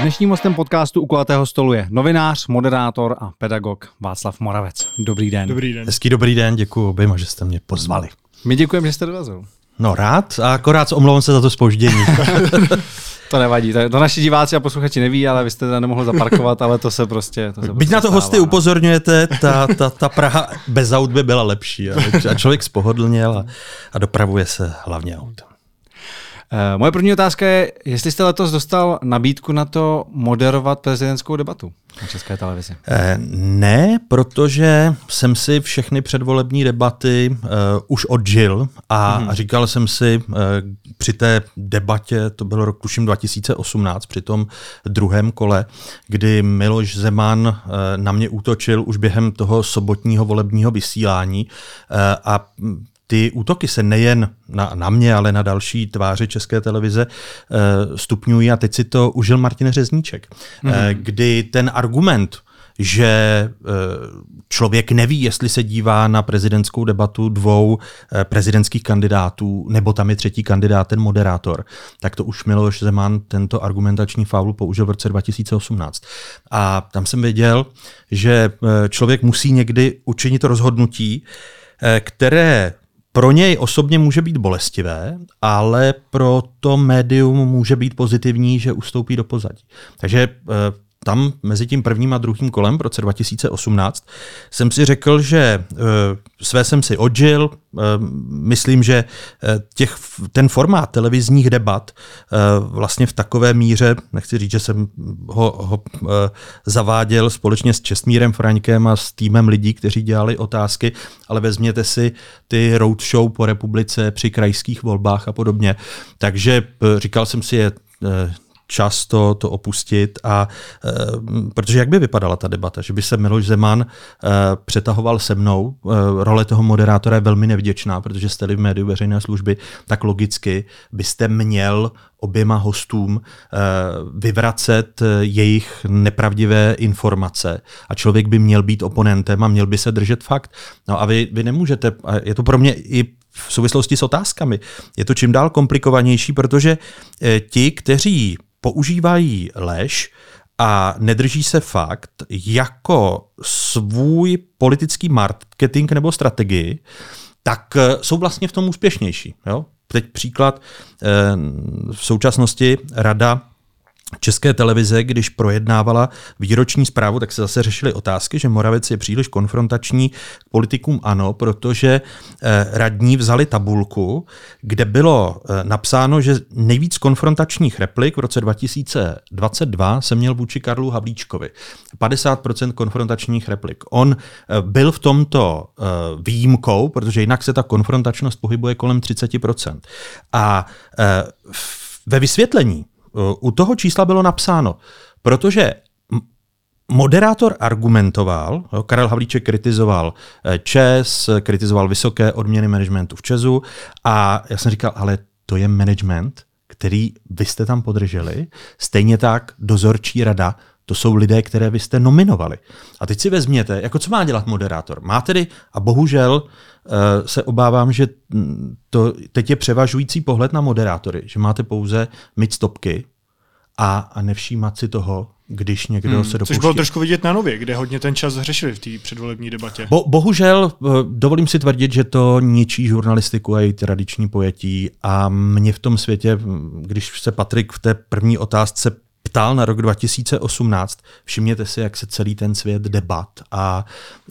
Dnešním hostem podcastu u kulatého stolu je novinář, moderátor a pedagog Václav Moravec. Dobrý den. Dobrý den. Hezký dobrý den, děkuji oběma, že jste mě pozvali. My děkujeme, že jste dorazil. No rád a akorát omlouvám se za to spoždění. to nevadí, to, to naši diváci a posluchači neví, ale vy jste tam nemohli zaparkovat, ale to se prostě to se Byť prostě na to stává, hosty no. upozorňujete, ta, ta, ta Praha bez aut by byla lepší. A, a člověk spohodlněl a, a dopravuje se hlavně autem. Eh, Moje první otázka je, jestli jste letos dostal nabídku na to moderovat prezidentskou debatu na České televizi. Eh, Ne, protože jsem si všechny předvolební debaty uh, už odžil a, a říkal jsem si uh, při té debatě, to bylo rok tuším 2018, při tom druhém kole, kdy Miloš Zeman uh, na mě útočil už během toho sobotního volebního vysílání uh, a ty útoky se nejen na, na mě, ale na další tváře České televize uh, stupňují a teď si to užil Martin Řezníček, mm. uh, kdy ten argument, že eh, člověk neví, jestli se dívá na prezidentskou debatu dvou prezidentských kandidátů, nebo tam je třetí kandidát, ten moderátor, tak to už Miloš Zeman tento argumentační faul použil v roce 2018. A tam jsem věděl, že člověk musí někdy učinit rozhodnutí, které pro něj osobně může být bolestivé, ale pro to médium může být pozitivní, že ustoupí do pozadí. Takže eh, tam mezi tím prvním a druhým kolem v roce 2018 jsem si řekl, že uh, své jsem si odžil. Uh, myslím, že uh, těch, ten formát televizních debat uh, vlastně v takové míře, nechci říct, že jsem ho, ho uh, zaváděl společně s Čestmírem Fraňkem a s týmem lidí, kteří dělali otázky, ale vezměte si ty roadshow po republice při krajských volbách a podobně. Takže uh, říkal jsem si, je uh, čas to, opustit a e, protože jak by vypadala ta debata, že by se Miloš Zeman e, přetahoval se mnou, e, role toho moderátora je velmi nevděčná, protože jste-li v médiu veřejné služby, tak logicky byste měl oběma hostům e, vyvracet jejich nepravdivé informace a člověk by měl být oponentem a měl by se držet fakt. No a vy, vy nemůžete, je to pro mě i v souvislosti s otázkami, je to čím dál komplikovanější, protože ti, kteří používají lež a nedrží se fakt jako svůj politický marketing nebo strategii, tak jsou vlastně v tom úspěšnější. Jo? Teď příklad, v současnosti rada České televize, když projednávala výroční zprávu, tak se zase řešily otázky, že Moravec je příliš konfrontační k politikům ano, protože radní vzali tabulku, kde bylo napsáno, že nejvíc konfrontačních replik v roce 2022 se měl vůči Karlu Havlíčkovi. 50% konfrontačních replik. On byl v tomto výjimkou, protože jinak se ta konfrontačnost pohybuje kolem 30%. A ve vysvětlení u toho čísla bylo napsáno, protože moderátor argumentoval, jo, Karel Havlíček kritizoval ČES, kritizoval vysoké odměny managementu v ČESu a já jsem říkal, ale to je management, který vy jste tam podrželi, stejně tak dozorčí rada, to jsou lidé, které vy jste nominovali. A teď si vezměte, jako co má dělat moderátor? Má tedy, a bohužel se obávám, že to teď je převažující pohled na moderátory, že máte pouze mít stopky a, a nevšímat si toho, když někdo hmm, se dopouští. Což bylo trošku vidět na nově, kde hodně ten čas řešili v té předvolební debatě. Bo, bohužel, dovolím si tvrdit, že to ničí žurnalistiku a její tradiční pojetí a mě v tom světě, když se Patrik v té první otázce ptal na rok 2018, všimněte si, jak se celý ten svět debat a,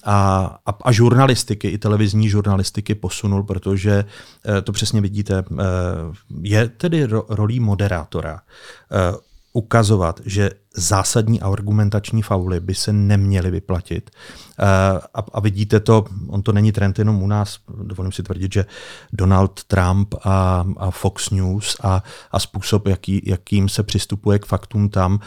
a, a, a žurnalistiky, i televizní žurnalistiky posunul, protože to přesně vidíte, je tedy ro, rolí moderátora ukazovat, že zásadní argumentační fauly by se neměly vyplatit. A, a vidíte to, on to není trend jenom u nás, dovolím si tvrdit, že Donald Trump a, a Fox News a, a způsob, jaký, jakým se přistupuje k faktům tam,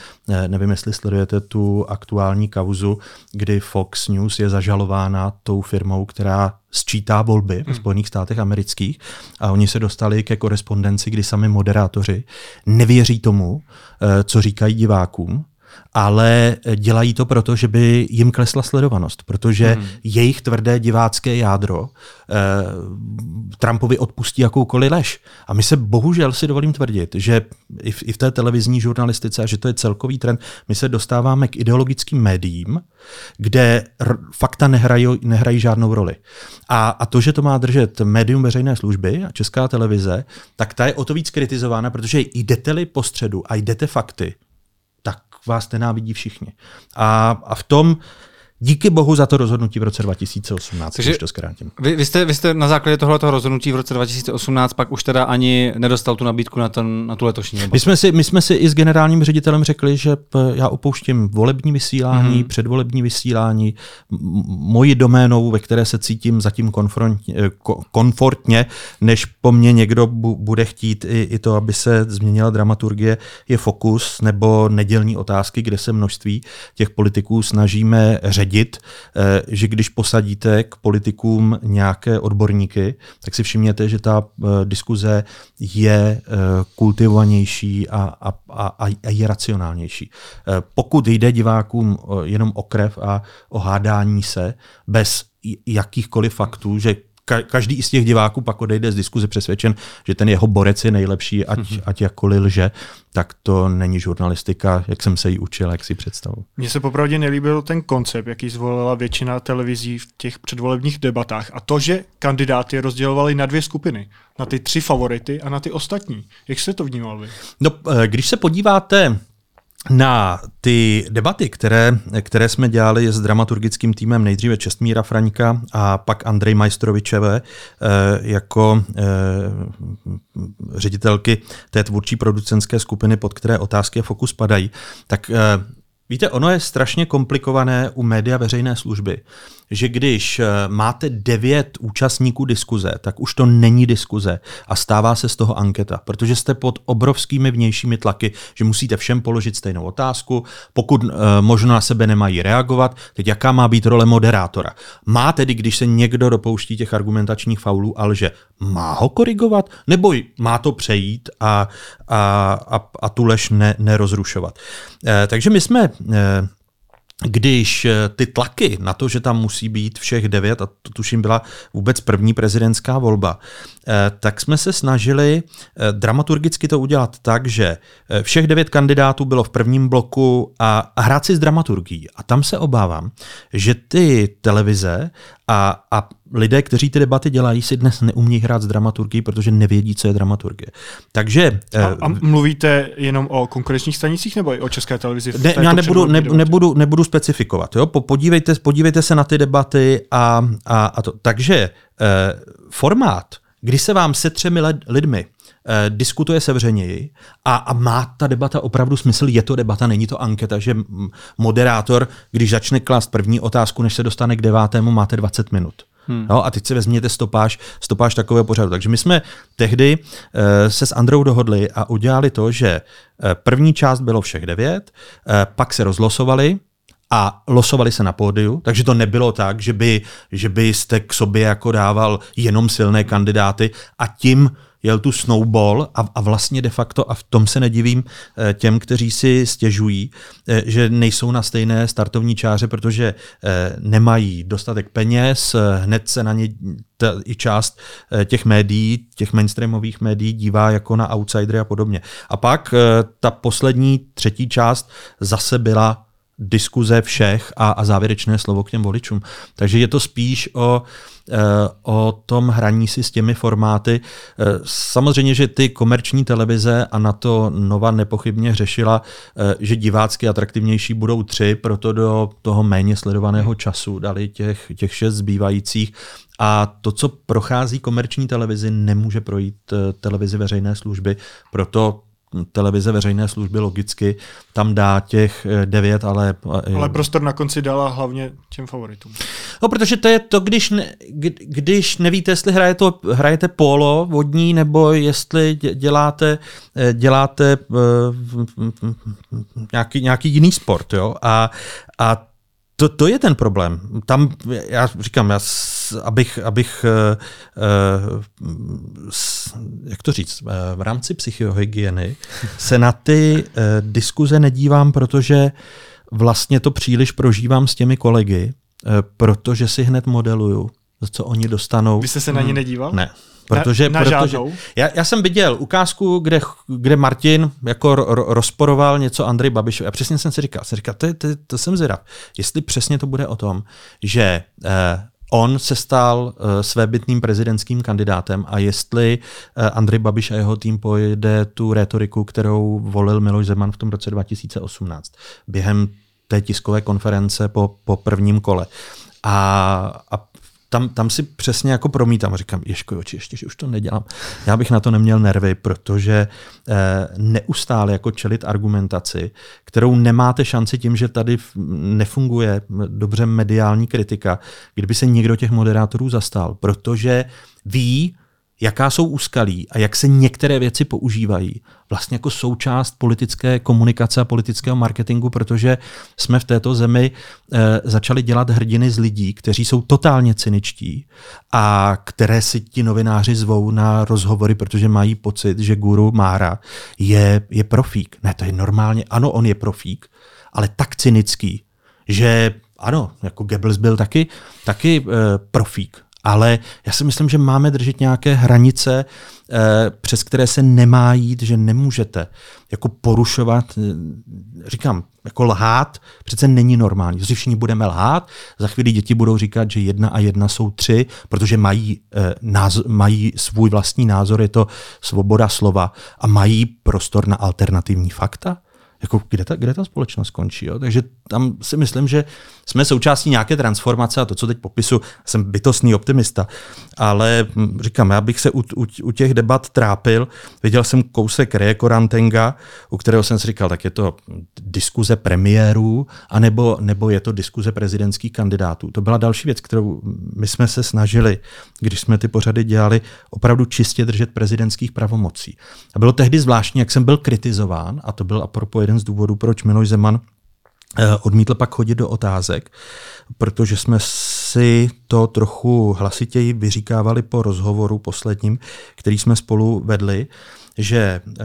nevím, jestli sledujete tu aktuální kauzu, kdy Fox News je zažalována tou firmou, která sčítá volby v Spojených státech amerických. A oni se dostali ke korespondenci, kdy sami moderátoři nevěří tomu, co říkají divákům ale dělají to proto, že by jim klesla sledovanost, protože hmm. jejich tvrdé divácké jádro eh, Trumpovi odpustí jakoukoliv lež. A my se bohužel si dovolím tvrdit, že i v, i v té televizní žurnalistice, a že to je celkový trend, my se dostáváme k ideologickým médiím, kde r- fakta nehrají, nehrají žádnou roli. A, a to, že to má držet médium veřejné služby a česká televize, tak ta je o to víc kritizována, protože jdete-li po středu a jdete fakty, vás nenávidí všichni. A, a v tom Díky bohu za to rozhodnutí v roce 2018, Takže když to zkrátím. Vy, vy, jste, vy jste na základě tohoto rozhodnutí v roce 2018 pak už teda ani nedostal tu nabídku na, ten, na tu letošní My jsme, si, my jsme si i s generálním ředitelem řekli, že já opouštím volební vysílání, mm-hmm. předvolební vysílání, moji doménou, ve které se cítím zatím eh, komfortně, než po mně někdo bude chtít i, i to, aby se změnila dramaturgie, je fokus nebo nedělní otázky, kde se množství těch politiků snažíme ředit tvrdit, eh, že když posadíte k politikům nějaké odborníky, tak si všimněte, že ta eh, diskuze je eh, kultivovanější a, a, a, a je racionálnější. Pokud jde divákům jenom o krev a o hádání se bez jakýchkoliv faktů, že každý z těch diváků pak odejde z diskuze přesvědčen, že ten jeho borec je nejlepší, ať, mm-hmm. ať jakkoliv lže, tak to není žurnalistika, jak jsem se jí učil, jak si představu. Mně se popravdě nelíbil ten koncept, jaký zvolila většina televizí v těch předvolebních debatách a to, že kandidáty rozdělovali na dvě skupiny, na ty tři favority a na ty ostatní. Jak jste to vnímal vy? No, eh, když se podíváte na ty debaty, které, které jsme dělali s dramaturgickým týmem nejdříve Čestmíra Fraňka a pak Andrej Majstrovičeve eh, jako eh, ředitelky té tvůrčí producenské skupiny, pod které otázky a fokus padají, tak eh, víte, ono je strašně komplikované u média veřejné služby, že když eh, máte devět účastníků diskuze, tak už to není diskuze a stává se z toho anketa, protože jste pod obrovskými vnějšími tlaky, že musíte všem položit stejnou otázku, pokud uh, možno na sebe nemají reagovat, teď jaká má být role moderátora. Má tedy, když se někdo dopouští těch argumentačních faulů, ale že má ho korigovat, nebo má to přejít a, a, a, a tu lež ne, nerozrušovat. Uh, takže my jsme uh, když eh, ty tlaky na to, že tam musí být všech devět, a to tuším byla vůbec první prezidentská volba, eh, tak jsme se snažili eh, dramaturgicky to udělat tak, že všech devět kandidátů bylo v prvním bloku a, a hrát si s dramaturgií. A tam se obávám, že ty televize a, a lidé, kteří ty debaty dělají, si dnes neumí hrát s dramaturgií, protože nevědí, co je dramaturgie. Takže... A, a mluvíte jenom o konkurenčních stanicích nebo i o české televizi? Ne, já nebudu, ne, nebudu, nebudu specifikovat. Jo? Podívejte, podívejte se na ty debaty a, a, a to. Takže eh, formát, kdy se vám se třemi lidmi eh, diskutuje sevřeněji a, a má ta debata opravdu smysl, je to debata, není to anketa, že moderátor, když začne klást první otázku, než se dostane k devátému, máte 20 minut. Hmm. No, a teď si vezměte stopáž, stopáž takového pořadu. Takže my jsme tehdy uh, se s Androu dohodli a udělali to, že uh, první část bylo všech devět, uh, pak se rozlosovali, a losovali se na pódiu, takže to nebylo tak, že, by, že byste k sobě jako dával jenom silné kandidáty a tím jel tu snowball a, a vlastně de facto, a v tom se nedivím eh, těm, kteří si stěžují, eh, že nejsou na stejné startovní čáře, protože eh, nemají dostatek peněz, hned se na ně ta, i část těch médií, těch mainstreamových médií dívá jako na outsidery a podobně. A pak ta poslední třetí část zase byla diskuze všech a, a závěrečné slovo k těm voličům. Takže je to spíš o, eh, o tom hraní si s těmi formáty. Eh, samozřejmě, že ty komerční televize a na to Nova nepochybně řešila, eh, že divácky atraktivnější budou tři, proto do toho méně sledovaného času dali těch, těch šest zbývajících. A to, co prochází komerční televizi, nemůže projít televizi veřejné služby, proto televize veřejné služby logicky tam dá těch eh, devět, ale... Eh, ale prostor na konci dala hlavně těm favoritům. No, protože to je to, když, ne, když nevíte, jestli hraje to, hrajete polo vodní, nebo jestli děláte, eh, děláte nějaký, nějaký jiný sport. Jo? A, a to, to je ten problém. Tam, já říkám, já abych, abych jak to říct, v rámci psychohygieny se na ty diskuze nedívám, protože vlastně to příliš prožívám s těmi kolegy, protože si hned modeluju, co oni dostanou. Vy jste se na ně hmm. nedíval? Ne. Protože, na, na protože já, já, jsem viděl ukázku, kde, kde Martin jako ro, rozporoval něco Andrej Babišovi. A přesně jsem si říkal, jsem říkal, to, to, to jsem zvědav, jestli přesně to bude o tom, že eh, on se stal uh, svébytným prezidentským kandidátem a jestli uh, Andrej Babiš a jeho tým pojede tu retoriku, kterou volil Miloš Zeman v tom roce 2018 během té tiskové konference po, po prvním kole. A, a tam, tam si přesně jako promítám a říkám, ješko, oči, ještě, že už to nedělám. Já bych na to neměl nervy, protože eh, neustále jako čelit argumentaci, kterou nemáte šanci tím, že tady nefunguje dobře mediální kritika, kdyby se někdo těch moderátorů zastal, protože ví, jaká jsou úskalí a jak se některé věci používají vlastně jako součást politické komunikace a politického marketingu, protože jsme v této zemi e, začali dělat hrdiny z lidí, kteří jsou totálně cyničtí a které si ti novináři zvou na rozhovory, protože mají pocit, že guru Mára je, je profík. Ne, to je normálně, ano, on je profík, ale tak cynický, že ano, jako Goebbels byl taky, taky e, profík, ale já si myslím, že máme držet nějaké hranice, eh, přes které se nemá jít, že nemůžete jako porušovat, eh, říkám, jako lhát, přece není normální. Když všichni budeme lhát, za chvíli děti budou říkat, že jedna a jedna jsou tři, protože mají, eh, mají svůj vlastní názor, je to svoboda slova a mají prostor na alternativní fakta jako kde ta, kde ta společnost končí. Jo? Takže tam si myslím, že jsme součástí nějaké transformace a to, co teď popisu, jsem bytostný optimista, ale hm, říkám, já bych se u, u, u těch debat trápil. Viděl jsem kousek Rekorantenga, u kterého jsem si říkal, tak je to diskuze premiérů, anebo, nebo je to diskuze prezidentských kandidátů. To byla další věc, kterou my jsme se snažili, když jsme ty pořady dělali, opravdu čistě držet prezidentských pravomocí. A bylo tehdy zvláštní, jak jsem byl kritizován, a to byl apropo jeden z důvodů, proč Miloš Zeman eh, odmítl pak chodit do otázek, protože jsme si to trochu hlasitěji vyříkávali po rozhovoru posledním, který jsme spolu vedli, že eh,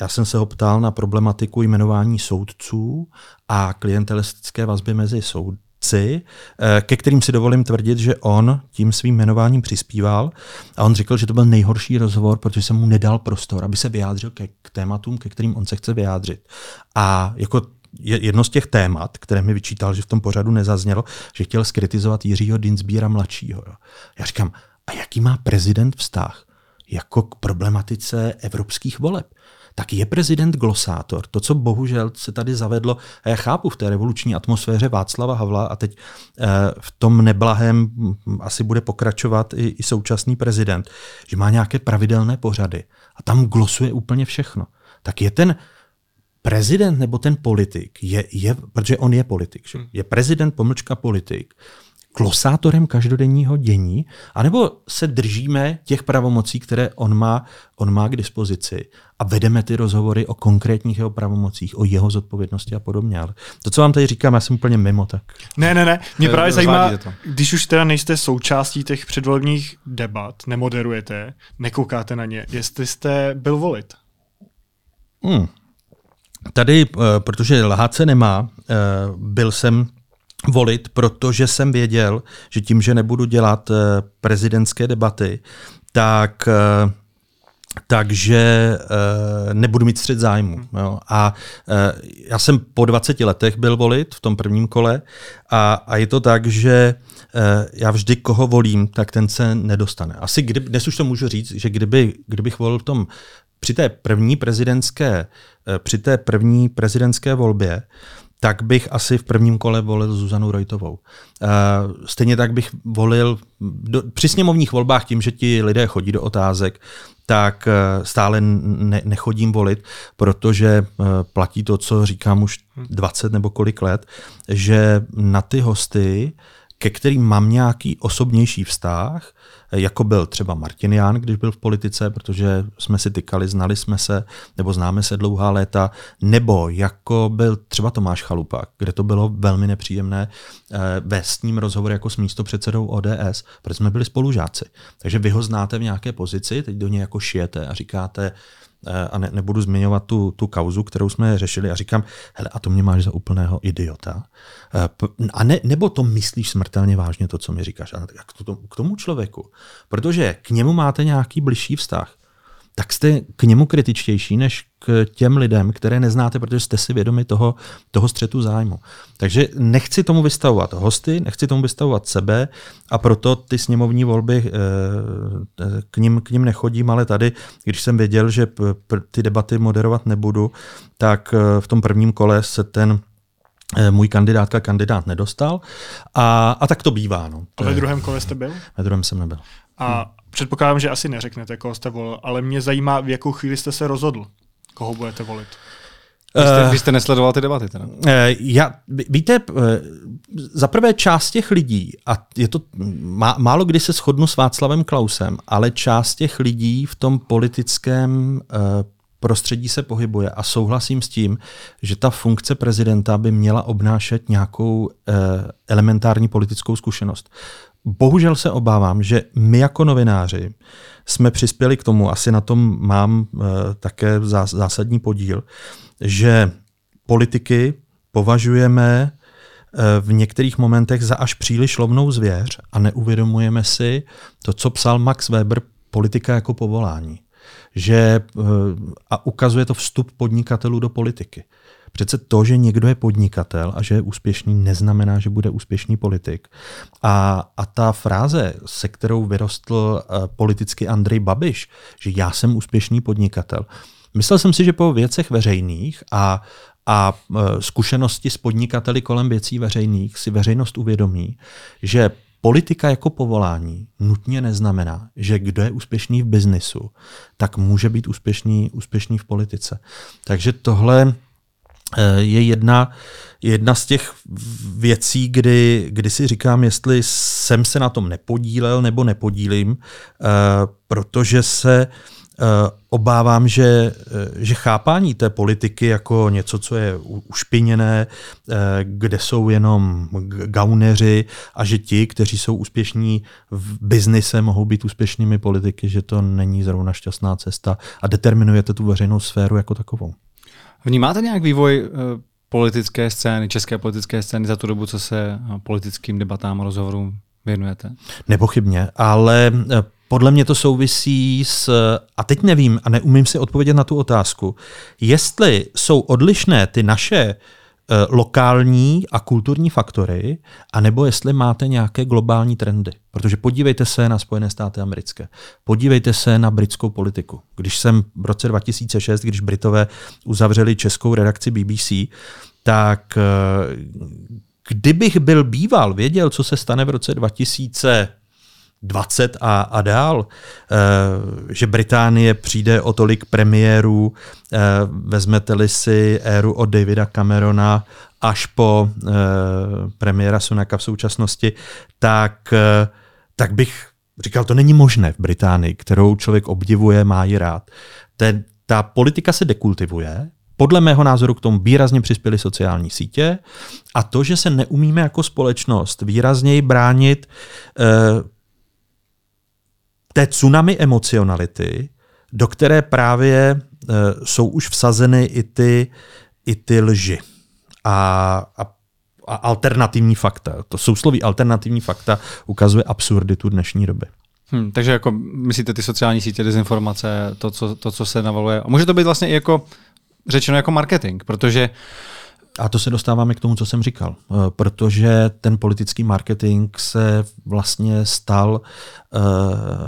já jsem se ho ptal na problematiku jmenování soudců a klientelistické vazby mezi soud, vědci, eh, ke kterým si dovolím tvrdit, že on tím svým jmenováním přispíval. A on řekl, že to byl nejhorší rozhovor, protože jsem mu nedal prostor, aby se vyjádřil ke, k tématům, ke kterým on se chce vyjádřit. A jako jedno z těch témat, které mi vyčítal, že v tom pořadu nezaznělo, že chtěl skritizovat Jiřího Dinsbíra mladšího. Já říkám, a jaký má prezident vztah jako k problematice evropských voleb? Tak je prezident glosátor. To, co bohužel se tady zavedlo, a já chápu v té revoluční atmosféře Václava Havla a teď eh, v tom neblahém asi bude pokračovat i, i současný prezident, že má nějaké pravidelné pořady a tam glosuje úplně všechno. Tak je ten prezident nebo ten politik, je, je, protože on je politik, že? Hmm. je prezident pomlčka politik, klosátorem každodenního dění, anebo se držíme těch pravomocí, které on má, on má k dispozici a vedeme ty rozhovory o konkrétních jeho pravomocích, o jeho zodpovědnosti a podobně. Ale to, co vám tady říkám, já jsem úplně mimo tak. Ne, ne, ne. Mě právě zajímá, když už teda nejste součástí těch předvolebních debat, nemoderujete, nekoukáte na ně, jestli jste byl volit. Hmm. Tady, eh, protože lhát se nemá, eh, byl jsem volit, protože jsem věděl, že tím, že nebudu dělat eh, prezidentské debaty, tak eh, takže uh, nebudu mít střed zájmu. Jo. A uh, já jsem po 20 letech byl volit v tom prvním kole a, a je to tak, že uh, já vždy koho volím, tak ten se nedostane. Asi kdy, dnes už to můžu říct, že kdyby, kdybych volil v tom při té první prezidentské, při té první prezidentské volbě, tak bych asi v prvním kole volil Zuzanu Rojtovou. Uh, stejně tak bych volil do, při sněmovních volbách tím, že ti lidé chodí do otázek, tak uh, stále ne, nechodím volit, protože uh, platí to, co říkám už 20 nebo kolik let, že na ty hosty ke kterým mám nějaký osobnější vztah, jako byl třeba Martin Ján, když byl v politice, protože jsme si tykali, znali jsme se, nebo známe se dlouhá léta, nebo jako byl třeba Tomáš Chalupa, kde to bylo velmi nepříjemné eh, vést s ním rozhovor jako s místopředsedou ODS, protože jsme byli spolužáci. Takže vy ho znáte v nějaké pozici, teď do něj jako šijete a říkáte, a ne, nebudu zmiňovat tu, tu kauzu, kterou jsme řešili a říkám, hele, a to mě máš za úplného idiota. Eh, a ne, nebo to myslíš smrtelně vážně, to, co mi říkáš. A k tomu, k tomu člověku. Protože k němu máte nějaký bližší vztah tak jste k němu kritičtější než k těm lidem, které neznáte, protože jste si vědomi toho, toho střetu zájmu. Takže nechci tomu vystavovat hosty, nechci tomu vystavovat sebe a proto ty sněmovní volby eh, k ním, k ním nechodím, ale tady, když jsem věděl, že ty debaty moderovat nebudu, tak eh, v tom prvním kole se ten eh, můj kandidátka kandidát nedostal a, a tak to bývá. No. A ve druhém kole jste byl? Ve druhém jsem nebyl. A hmm. Předpokládám, že asi neřeknete, koho jste volil, ale mě zajímá, v jakou chvíli jste se rozhodl, koho budete volit. Vy jste, uh, vy jste nesledoval ty debaty teda? Uh, já, víte, uh, za prvé část těch lidí, a je to, má, málo kdy se shodnu s Václavem Klausem, ale část těch lidí v tom politickém uh, prostředí se pohybuje a souhlasím s tím, že ta funkce prezidenta by měla obnášet nějakou uh, elementární politickou zkušenost. Bohužel se obávám, že my jako novináři jsme přispěli k tomu, asi na tom mám uh, také zásadní podíl, že politiky považujeme uh, v některých momentech za až příliš lovnou zvěř a neuvědomujeme si to, co psal Max Weber, politika jako povolání. Že, uh, a ukazuje to vstup podnikatelů do politiky. Přece to, že někdo je podnikatel a že je úspěšný, neznamená, že bude úspěšný politik. A, a ta fráze, se kterou vyrostl uh, politicky Andrej Babiš, že já jsem úspěšný podnikatel, myslel jsem si, že po věcech veřejných a, a uh, zkušenosti s podnikateli kolem věcí veřejných si veřejnost uvědomí, že politika jako povolání nutně neznamená, že kdo je úspěšný v biznisu, tak může být úspěšný, úspěšný v politice. Takže tohle Eh, je jedna, jedna z těch věcí, kdy, kdy si říkám, jestli jsem se na tom nepodílel nebo nepodílím, eh, protože se eh, obávám, že, že chápání té politiky jako něco, co je ušpiněné, kde jsou jenom gauneři a že ti, kteří jsou úspěšní v biznise, mohou být úspěšnými politiky, že to není zrovna šťastná cesta a determinujete tu veřejnou sféru jako takovou. Vnímáte nějak vývoj uh, politické scény, české politické scény za tu dobu, co se uh, politickým debatám a rozhovorům věnujete? Nepochybně, ale uh, podle mě to souvisí s, a teď nevím a neumím si odpovědět na tu otázku, jestli jsou odlišné ty naše Eh, lokální a kulturní faktory, anebo jestli máte nějaké globální trendy. Protože podívejte se na Spojené státy americké, podívejte se na britskou politiku. Když jsem v roce 2006, když Britové uzavřeli českou redakci BBC, tak eh, kdybych byl býval, věděl, co se stane v roce 2000, 20 a, a dál, e, že Británie přijde o tolik premiérů, e, vezmete-li si éru od Davida Camerona až po e, premiéra Sunaka v současnosti, tak, tak bych říkal, to není možné v Británii, kterou člověk obdivuje, má ji rád. Ten, ta politika se dekultivuje, podle mého názoru k tomu výrazně přispěly sociální sítě a to, že se neumíme jako společnost výrazněji bránit té tsunami emocionality, do které právě uh, jsou už vsazeny i ty, i ty lži a, a, a alternativní fakta. To sousloví alternativní fakta ukazuje absurditu dnešní doby. Hmm, takže jako myslíte ty sociální sítě, dezinformace, to co, to, co se navaluje. A může to být vlastně i jako řečeno jako marketing, protože a to se dostáváme k tomu, co jsem říkal, eh, protože ten politický marketing se vlastně stal uh,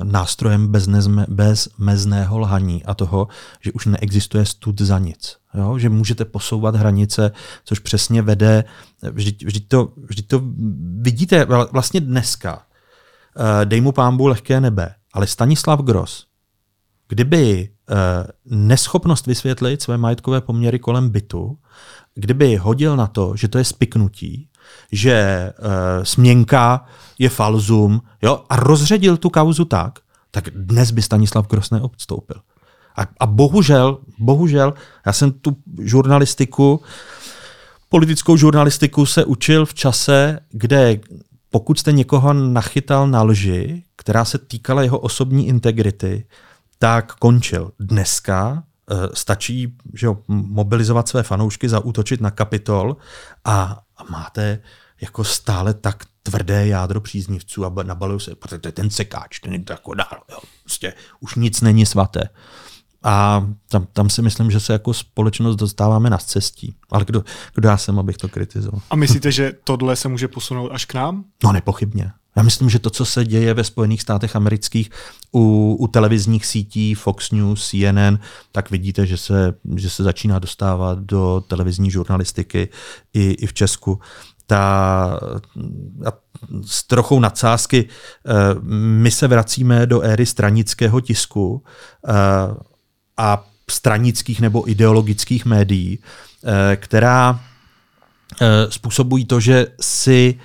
nástrojem bez, nezme, bez mezného lhaní a toho, že už neexistuje stud za nic. Jo? Že můžete posouvat hranice, což přesně vede, vždyť, vždyť, to, vždyť to vidíte vlastně dneska, uh, dej mu pámbu lehké nebe, ale Stanislav Gross, kdyby neschopnost vysvětlit své majetkové poměry kolem bytu, kdyby hodil na to, že to je spiknutí, že uh, směnka je falzum jo, a rozředil tu kauzu tak, tak dnes by Stanislav Gross neodstoupil. A, a bohužel, bohužel, já jsem tu žurnalistiku, politickou žurnalistiku se učil v čase, kde pokud jste někoho nachytal na lži, která se týkala jeho osobní integrity, tak končil. Dneska uh, stačí že jo, mobilizovat své fanoušky, zaútočit na kapitol a, a máte jako stále tak tvrdé jádro příznivců a nabalují se, protože to je ten sekáč, ten je to jako dál. Jo. Prostě už nic není svaté. A tam, tam si myslím, že se jako společnost dostáváme na cestí. Ale kdo, kdo já jsem, abych to kritizoval? A myslíte, že tohle se může posunout až k nám? No nepochybně. Já myslím, že to, co se děje ve Spojených státech amerických u, u televizních sítí Fox News, CNN, tak vidíte, že se, že se začíná dostávat do televizní žurnalistiky i, i v Česku. Ta, s trochou nadsázky, eh, my se vracíme do éry stranického tisku eh, a stranických nebo ideologických médií, eh, která způsobují to, že si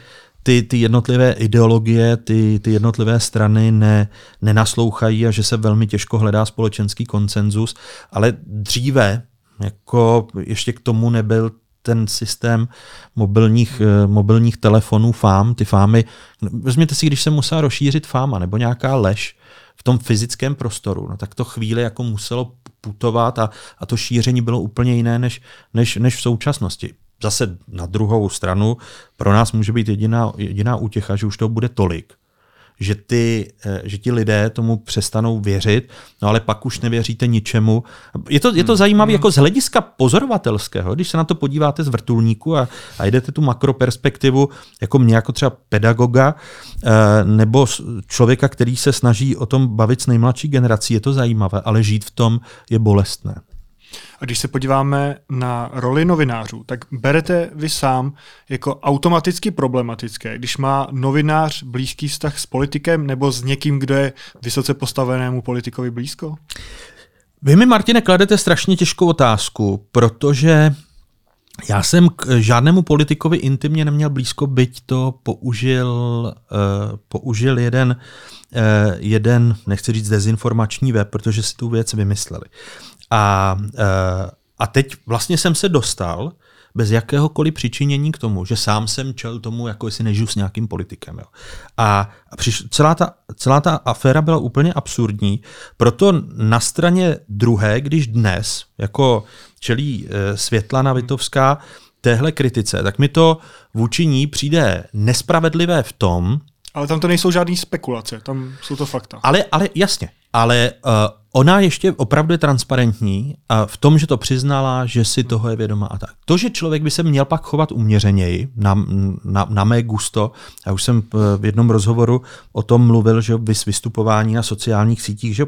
ty, ty jednotlivé ideologie, ty, ty jednotlivé strany ne, nenaslouchají a že se velmi těžko hledá společenský konsenzus, ale dříve jako ještě k tomu nebyl ten systém mobilních, eh, mobilních telefonů FAM, ty FAMy, vezměte si, když se musela rozšířit FAMA nebo nějaká lež v tom fyzickém prostoru, no tak to chvíli jako muselo putovat a, a to šíření bylo úplně jiné než, než, než v současnosti zase na druhou stranu pro nás může být jediná, jediná útěcha, že už to bude tolik, že, ty, eh, že ti lidé tomu přestanou věřit, no ale pak už nevěříte ničemu. Je to, je to hmm. zajímavé jako z hlediska pozorovatelského, když se na to podíváte z vrtulníku a, a jdete tu makroperspektivu jako mě, jako třeba pedagoga, eh, nebo člověka, který se snaží o tom bavit s nejmladší generací, je to zajímavé, ale žít v tom je bolestné. A když se podíváme na roli novinářů, tak berete vy sám jako automaticky problematické, když má novinář blízký vztah s politikem nebo s někým, kdo je vysoce postavenému politikovi blízko? Vy mi, Martine, kladete strašně těžkou otázku, protože já jsem k žádnému politikovi intimně neměl blízko, byť to použil, uh, použil jeden, uh, jeden, nechci říct dezinformační web, protože si tu věc vymysleli. A, eh, a teď vlastně jsem se dostal bez jakéhokoliv přičinění k tomu, že sám jsem čel tomu, jako jestli nežiju s nějakým politikem. Jo. A přiš, celá, ta, celá ta aféra byla úplně absurdní, proto na straně druhé, když dnes jako čelí e, Světlana Vitovská téhle kritice, tak mi to vůči ní přijde nespravedlivé v tom, ale tam to nejsou žádné spekulace, tam jsou to fakta. Ale, ale jasně, ale uh, ona ještě opravdu je transparentní a v tom, že to přiznala, že si toho je vědoma a tak. To, že člověk by se měl pak chovat uměřeněji, na, na, na mé gusto, já už jsem eh, v jednom rozhovoru o tom mluvil, že vys vystupování na sociálních sítích, že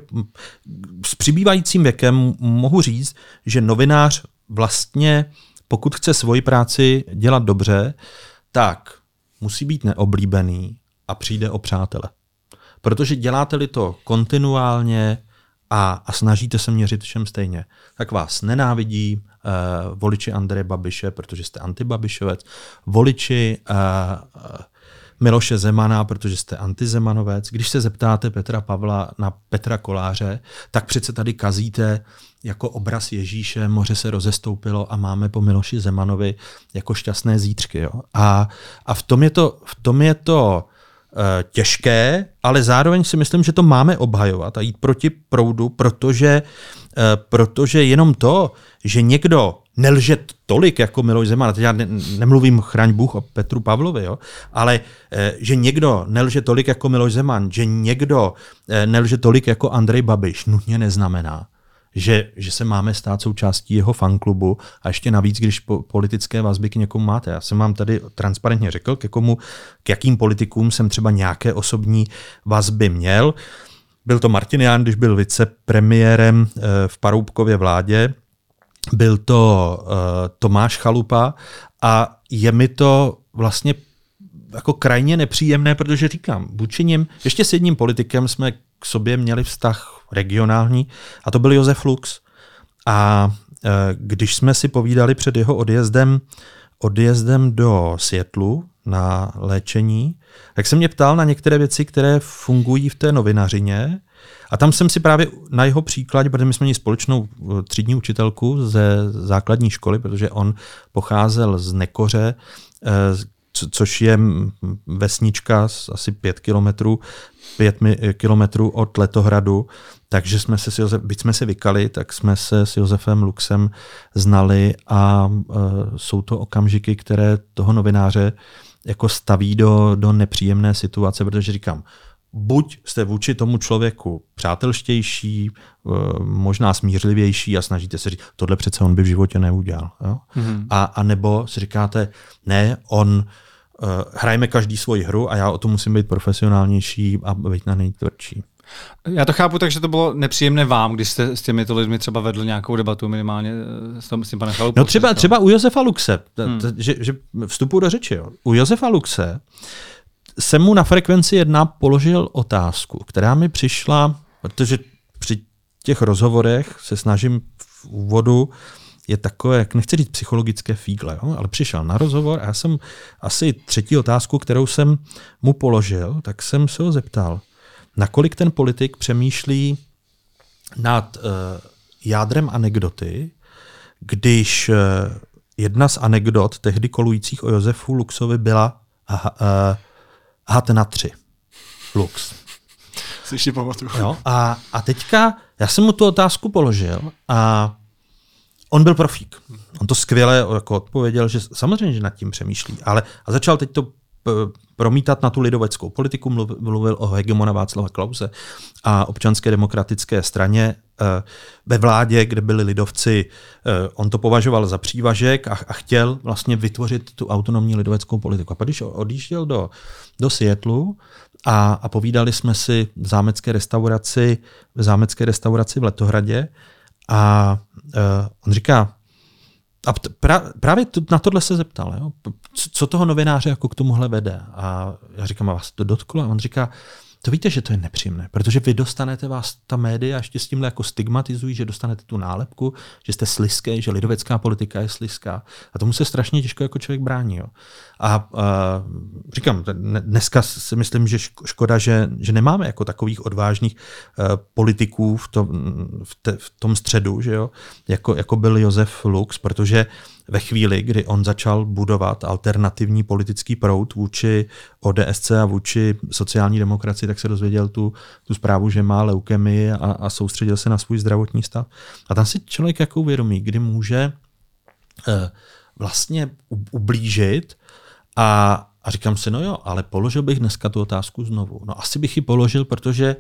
s přibývajícím věkem mohu říct, že novinář vlastně, pokud chce svoji práci dělat dobře, tak musí být neoblíbený a přijde o přátele. Protože děláte-li to kontinuálně a, a snažíte se měřit všem stejně, tak vás nenávidí uh, voliči Andreje Babiše, protože jste antibabišovec, voliči uh, Miloše Zemana, protože jste antizemanovec. Když se zeptáte Petra Pavla na Petra Koláře, tak přece tady kazíte jako obraz Ježíše, moře se rozestoupilo a máme po Miloši Zemanovi jako šťastné zítřky. Jo? A, a v tom je to, v tom je to těžké, ale zároveň si myslím, že to máme obhajovat a jít proti proudu, protože, eh, protože jenom to, že někdo nelže tolik jako Miloš Zeman, teď já ne, nemluvím chraň Bůh o Petru Pavlovi, jo, ale eh, že někdo nelže tolik jako Miloš Zeman, že někdo nelže tolik jako Andrej Babiš, nutně neznamená, že, že se máme stát součástí jeho fanklubu a ještě navíc, když po, politické vazby k někomu máte. Já jsem vám tady transparentně řekl, k, komu, k jakým politikům jsem třeba nějaké osobní vazby měl. Byl to Martin Ján, když byl vicepremiérem eh, v Paroubkově vládě, byl to uh, Tomáš Chalupa a je mi to vlastně jako krajně nepříjemné, protože říkám, vůči ním, ještě s jedním politikem jsme k sobě měli vztah regionální a to byl Josef Lux. A e, když jsme si povídali před jeho odjezdem odjezdem do Světlu na léčení, tak se mě ptal na některé věci, které fungují v té novinařině. A tam jsem si právě na jeho příkladě, protože my jsme měli společnou eh, třídní učitelku ze základní školy, protože on pocházel z Nekoře, eh, což je vesnička asi pět kilometrů, pět kilometrů od Letohradu, takže jsme se s Josef, byť jsme se vykali, tak jsme se s Josefem Luxem znali a uh, jsou to okamžiky, které toho novináře jako staví do, do nepříjemné situace, protože říkám, buď jste vůči tomu člověku přátelštější, možná smířlivější a snažíte se říct, tohle přece on by v životě neudělal. Jo? Mm-hmm. A, a nebo si říkáte, ne, on uh, hrajme každý svoji hru a já o to musím být profesionálnější a být na nejtvrdší. Já to chápu tak, že to bylo nepříjemné vám, když jste s těmito lidmi třeba vedl nějakou debatu minimálně eh, s, tom, s tím panem Chalupou. No třeba, třeba u Josefa Luxe, hmm. že, že vstupu do řeči. Jo. U Josefa Luxe jsem mu na frekvenci jedna položil otázku, která mi přišla, protože při těch rozhovorech se snažím v úvodu je takové, jak nechci říct psychologické fígle, jo? ale přišel na rozhovor a já jsem asi třetí otázku, kterou jsem mu položil, tak jsem se ho zeptal, nakolik ten politik přemýšlí nad uh, jádrem anekdoty, když uh, jedna z anekdot tehdy kolujících o Josefu Luxovi byla uh, uh, na tři. Lux. Si ještě pamatuju. Jo? A, a teďka, já jsem mu tu otázku položil a on byl profík. On to skvěle jako odpověděl, že samozřejmě, že nad tím přemýšlí, ale a začal teď to promítat na tu lidoveckou politiku, mluvil o hegemona Václava Klause a občanské demokratické straně eh, ve vládě, kde byli lidovci, eh, on to považoval za přívažek a, chtěl vlastně vytvořit tu autonomní lidoveckou politiku. A pak když odjížděl do, do Seattlu a, a povídali jsme si v zámecké restauraci, v zámecké restauraci v Letohradě a uh, on říká, a pra, právě to, na tohle se zeptal, jo? co toho novináře jako k tomuhle vede. A já říkám, a vás to dotklo? A on říká, to víte, že to je nepříjemné, protože vy dostanete vás ta média ještě s tímhle jako stigmatizují, že dostanete tu nálepku, že jste sliské, že lidovecká politika je sliská. A tomu se strašně těžko jako člověk brání. Jo. A, a říkám, dneska si myslím, že škoda, že, že nemáme jako takových odvážných uh, politiků v tom, v, te, v tom středu, že jo, jako, jako byl Josef Lux, protože ve chvíli, kdy on začal budovat alternativní politický proud vůči ODSC a vůči sociální demokracii, tak se dozvěděl tu, tu zprávu, že má leukemii a, a soustředil se na svůj zdravotní stav. A tam si člověk jako uvědomí, kdy může eh, vlastně ublížit a, a říkám si, no jo, ale položil bych dneska tu otázku znovu. No asi bych ji položil, protože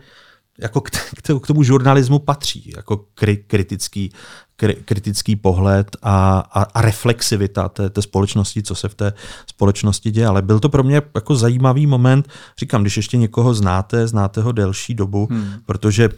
jako k, k tomu žurnalismu patří, jako kri, kritický, kri, kritický pohled a, a, a reflexivita té, té společnosti, co se v té společnosti děje. Ale byl to pro mě jako zajímavý moment, říkám, když ještě někoho znáte, znáte ho delší dobu, hmm. protože uh,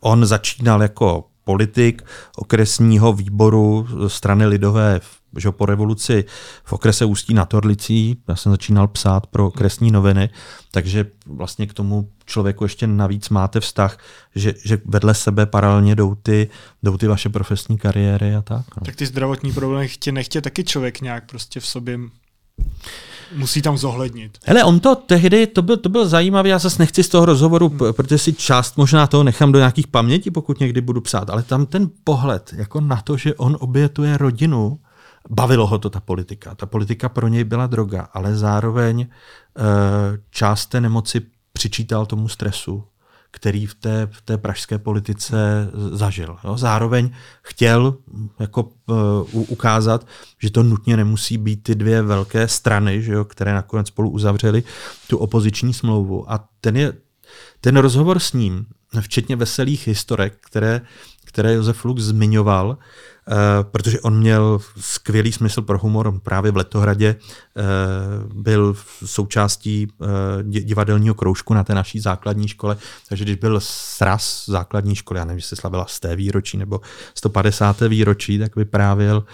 on začínal jako politik okresního výboru strany lidové že po revoluci v okrese Ústí nad Orlicí, já jsem začínal psát pro okresní noviny, takže vlastně k tomu člověku ještě navíc máte vztah, že, že vedle sebe paralelně jdou ty, jdou ty vaše profesní kariéry a tak. No. Tak ty zdravotní problémy chtě nechtě taky člověk nějak prostě v sobě musí tam zohlednit. Hele, on to tehdy, to byl, to byl zajímavý, já zase nechci z toho rozhovoru, hmm. protože si část možná toho nechám do nějakých paměti, pokud někdy budu psát, ale tam ten pohled jako na to, že on obětuje rodinu, bavilo ho to ta politika. Ta politika pro něj byla droga, ale zároveň e, část té nemoci přičítal tomu stresu, který v té, v té pražské politice zažil. Jo. Zároveň chtěl jako uh, ukázat, že to nutně nemusí být ty dvě velké strany, že jo, které nakonec spolu uzavřely tu opoziční smlouvu. A ten, je, ten rozhovor s ním, včetně veselých historek, které, které Josef Lux zmiňoval, Eh, protože on měl skvělý smysl pro humor. Právě v Letohradě eh, byl součástí eh, divadelního kroužku na té naší základní škole, takže když byl sraz základní školy, já nevím, jestli slavila z té výročí nebo 150. výročí, tak vyprávěl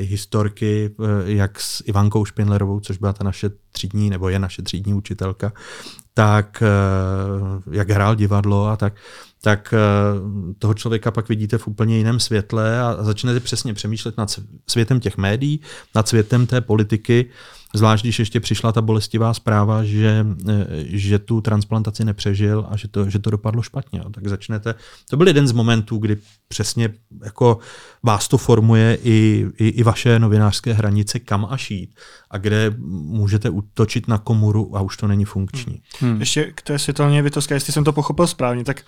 historky jak s Ivankou Špindlerovou, což byla ta naše třídní, nebo je naše třídní učitelka, tak jak hrál divadlo a tak, tak toho člověka pak vidíte v úplně jiném světle a začnete přesně přemýšlet nad světem těch médií, nad světem té politiky, Zvlášť, když ještě přišla ta bolestivá zpráva, že, eh, že tu transplantaci nepřežil a že to, že to dopadlo špatně. Tak začnete. To byl jeden z momentů, kdy přesně jako vás to formuje i, i, i vaše novinářské hranice, kam a šít a kde můžete utočit na komuru a už to není funkční. Hmm. Hmm. Ještě k té světelně Vitovské, jestli jsem to pochopil správně, tak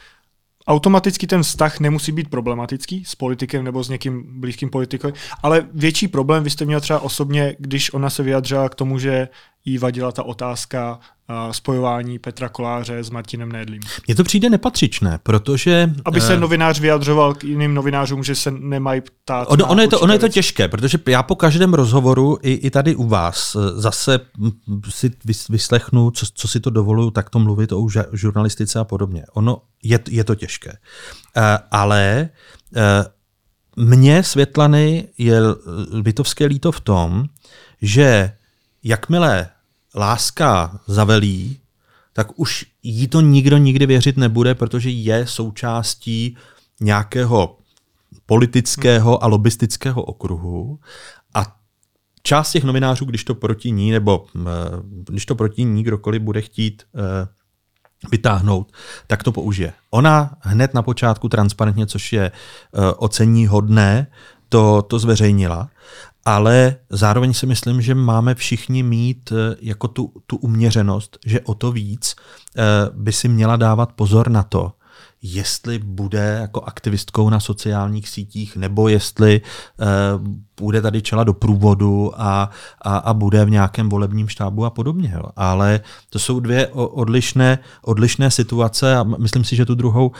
automaticky ten vztah nemusí být problematický s politikem nebo s někým blízkým politikem, ale větší problém vy jste měl třeba osobně, když ona se vyjadřila k tomu, že jí vadila ta otázka spojování Petra Koláře s Martinem Nédlím. Mně to přijde nepatřičné, protože... Aby se uh, novinář vyjadřoval k jiným novinářům, že se nemají ptát... Ono, ono, je, to, ono je to těžké, protože já po každém rozhovoru i, i tady u vás eh, zase si vyslechnu, co, co si to dovoluju takto mluvit o žurnalistice a podobně. Ono je, je to těžké. Uh, ale mně Světlany je litovské líto v tom, že jakmile láska zavelí, tak už jí to nikdo nikdy věřit nebude, protože je součástí nějakého politického a lobistického okruhu a část těch novinářů, když to proti ní, nebo eh, když to proti ní kdokoliv bude chtít eh, vytáhnout, tak to použije. Ona hned na počátku transparentně, což je eh, ocení hodné, to, to zveřejnila ale zároveň si myslím, že máme všichni mít eh, jako tu, tu uměřenost, že o to víc eh, by si měla dávat pozor na to, jestli bude jako aktivistkou na sociálních sítích, nebo jestli bude tady čela do průvodu a, a, a bude v nějakém volebním štábu a podobně. Jo. Ale to jsou dvě odlišné, odlišné situace a myslím si, že tu druhou uh,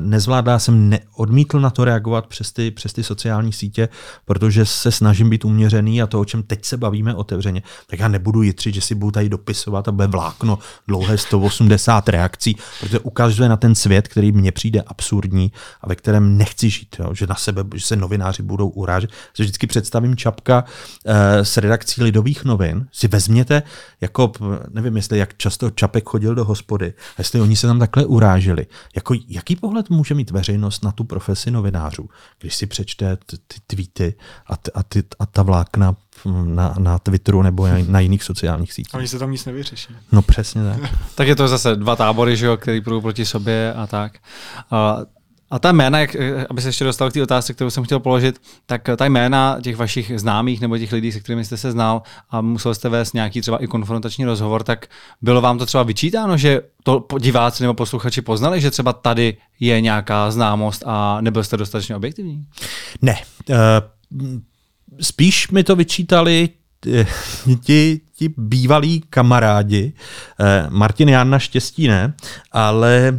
nezvládá. Jsem neodmítl na to reagovat přes ty, přes ty sociální sítě, protože se snažím být uměřený a to, o čem teď se bavíme otevřeně, tak já nebudu jitřit, že si budu tady dopisovat a bude vlákno dlouhé 180 reakcí, protože ukazuje na ten svět, který mně přijde absurdní a ve kterém nechci žít, jo, že na sebe, že se novináři budou urážet. Že vždycky představím Čapka eh, s redakcí Lidových novin, si vezměte, jako, nevím, jestli jak často Čapek chodil do hospody, jestli oni se tam takhle uráželi. Jako, jaký pohled může mít veřejnost na tu profesi novinářů, když si přečte ty, ty tweety a, ty, a, ty, a ta vlákna na, na Twitteru nebo na, jiných sociálních sítích. Oni se tam nic nevyřeší. No přesně tak. tak je to zase dva tábory, že jo, který půjdou proti sobě a tak. A, a ta jména, jak, aby se ještě dostal k té otázce, kterou jsem chtěl položit, tak ta jména těch vašich známých nebo těch lidí, se kterými jste se znal a musel jste vést nějaký třeba i konfrontační rozhovor, tak bylo vám to třeba vyčítáno, že to diváci nebo posluchači poznali, že třeba tady je nějaká známost a nebyl jste dostatečně objektivní? Ne. Uh, spíš mi to vyčítali eh, ti, ti bývalí kamarádi. Eh, Martin Jan naštěstí ne, ale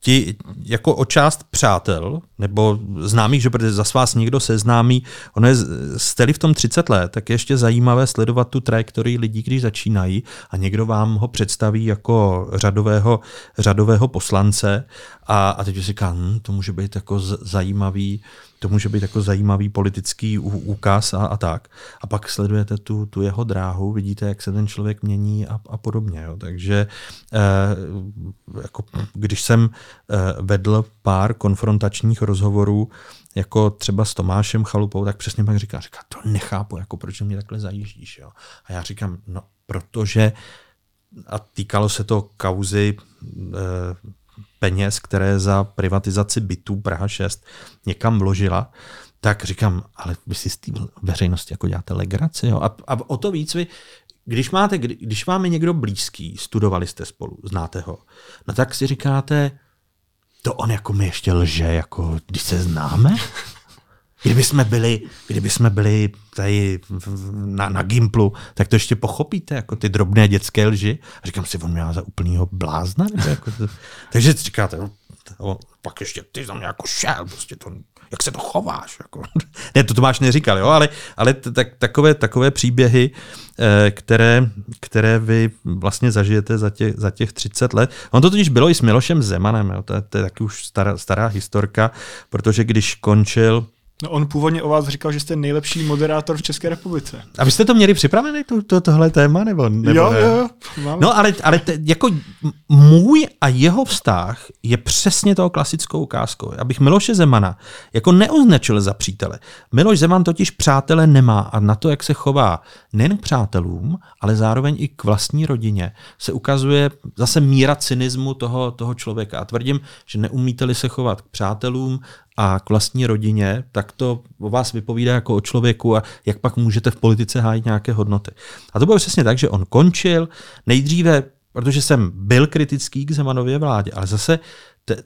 ti jako o část přátel, nebo známých, že za vás někdo seznámí, ono je, jste v tom 30 let, tak je ještě zajímavé sledovat tu trajektorii lidí, když začínají a někdo vám ho představí jako řadového, řadového poslance a, a teď si říká, hm, to může být jako zajímavý, to může být jako zajímavý politický úkaz a, a tak. A pak sledujete tu, tu jeho dráhu, vidíte, jak se ten člověk mění a, a podobně. Jo. Takže eh, jako, když jsem eh, vedl pár konfrontačních rozhovorů, jako třeba s Tomášem Chalupou, tak přesně pak říká, říká, to nechápu, jako proč mě takhle zajíždíš. Jo. A já říkám, no, protože a týkalo se to kauzy eh, peněz, které za privatizaci bytů Praha 6 někam vložila, tak říkám, ale vy si z té veřejnosti jako děláte legraci. Jo? A, a o to víc vy, když, máte, když máme někdo blízký, studovali jste spolu, znáte ho, no tak si říkáte, to on jako mi ještě lže, jako když se známe? Kdyby jsme byli, kdyby jsme byli tady na, na Gimplu, tak to ještě pochopíte, jako ty drobné dětské lži. A říkám si, on mě za úplnýho blázna. Jako to, takže říkáte, no, to, pak ještě ty tam jako šel, prostě to, jak se to chováš. Jako. ne, to Tomáš neříkal, jo, ale, ale tak, takové, takové příběhy, eh, které, které vy vlastně zažijete za těch, za těch 30 let. On to totiž bylo i s Milošem Zemanem, jo, to, to je taky už stará, stará historka, protože když končil No on původně o vás říkal, že jste nejlepší moderátor v České republice. A vy jste to měli připravené, to, to, tohle téma, nebo, nebo jo, ne? jo, jo. Mám. No ale, ale te, jako můj a jeho vztah je přesně toho klasickou ukázkou. Abych Miloše Zemana jako neoznačil za přítele. Miloš Zeman totiž přátele nemá a na to, jak se chová nejen k přátelům, ale zároveň i k vlastní rodině, se ukazuje zase míra cynismu toho, toho člověka. A tvrdím, že neumíte-li se chovat k přátelům a k vlastní rodině, tak to o vás vypovídá jako o člověku a jak pak můžete v politice hájit nějaké hodnoty. A to bylo přesně tak, že on končil nejdříve, protože jsem byl kritický k Zemanově vládě, ale zase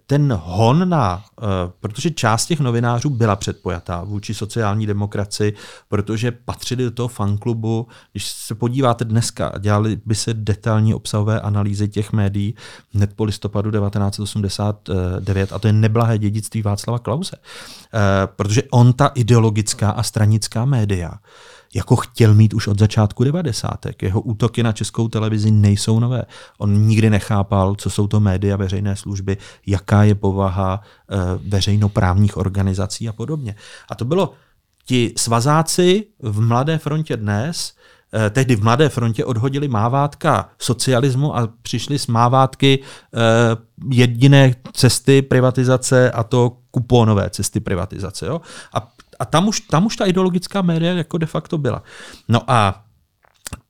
ten hon na, uh, protože část těch novinářů byla předpojatá vůči sociální demokracii, protože patřili do toho fanklubu. Když se podíváte dneska, dělali by se detailní obsahové analýzy těch médií hned po listopadu 1989 a to je neblahé dědictví Václava Klause. Uh, protože on ta ideologická a stranická média jako chtěl mít už od začátku 90. Jeho útoky na českou televizi nejsou nové. On nikdy nechápal, co jsou to média veřejné služby, jaká je povaha e, veřejnoprávních organizací a podobně. A to bylo ti svazáci v Mladé frontě dnes, eh, tehdy v Mladé frontě odhodili mávátka socialismu a přišli s mávátky eh, jediné cesty privatizace a to kuponové cesty privatizace. Jo? A a tam už, tam už ta ideologická média jako de facto byla. No a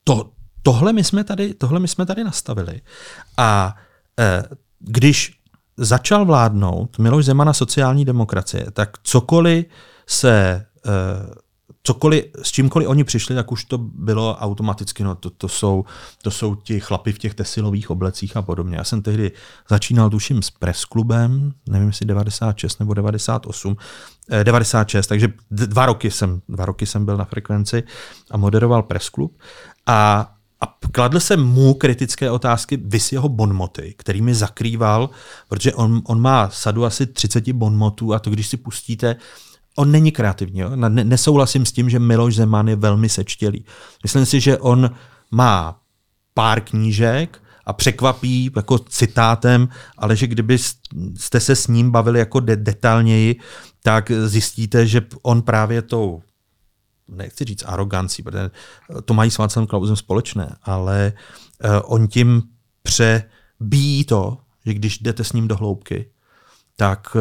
to, tohle, my jsme tady, tohle my jsme tady nastavili. A e, když začal vládnout Miloš Zemana sociální demokracie, tak cokoliv se e, cokoliv, s čímkoliv oni přišli, tak už to bylo automaticky, no to, to, jsou, to jsou ti chlapi v těch tesilových oblecích a podobně. Já jsem tehdy začínal, tuším, s presklubem, nevím, jestli 96 nebo 98, eh, 96, takže dva roky, jsem, dva roky jsem byl na frekvenci a moderoval presklub a a kladl jsem mu kritické otázky, vys jeho bonmoty, který mi zakrýval, protože on, on má sadu asi 30 bonmotů a to, když si pustíte, on není kreativní. Jo? Nesouhlasím s tím, že Miloš Zeman je velmi sečtělý. Myslím si, že on má pár knížek a překvapí jako citátem, ale že kdyby jste se s ním bavili jako de- detailněji, tak zjistíte, že on právě tou nechci říct arogancí, protože to mají s Václavem Klausem společné, ale uh, on tím přebíjí to, že když jdete s ním do hloubky, tak eh,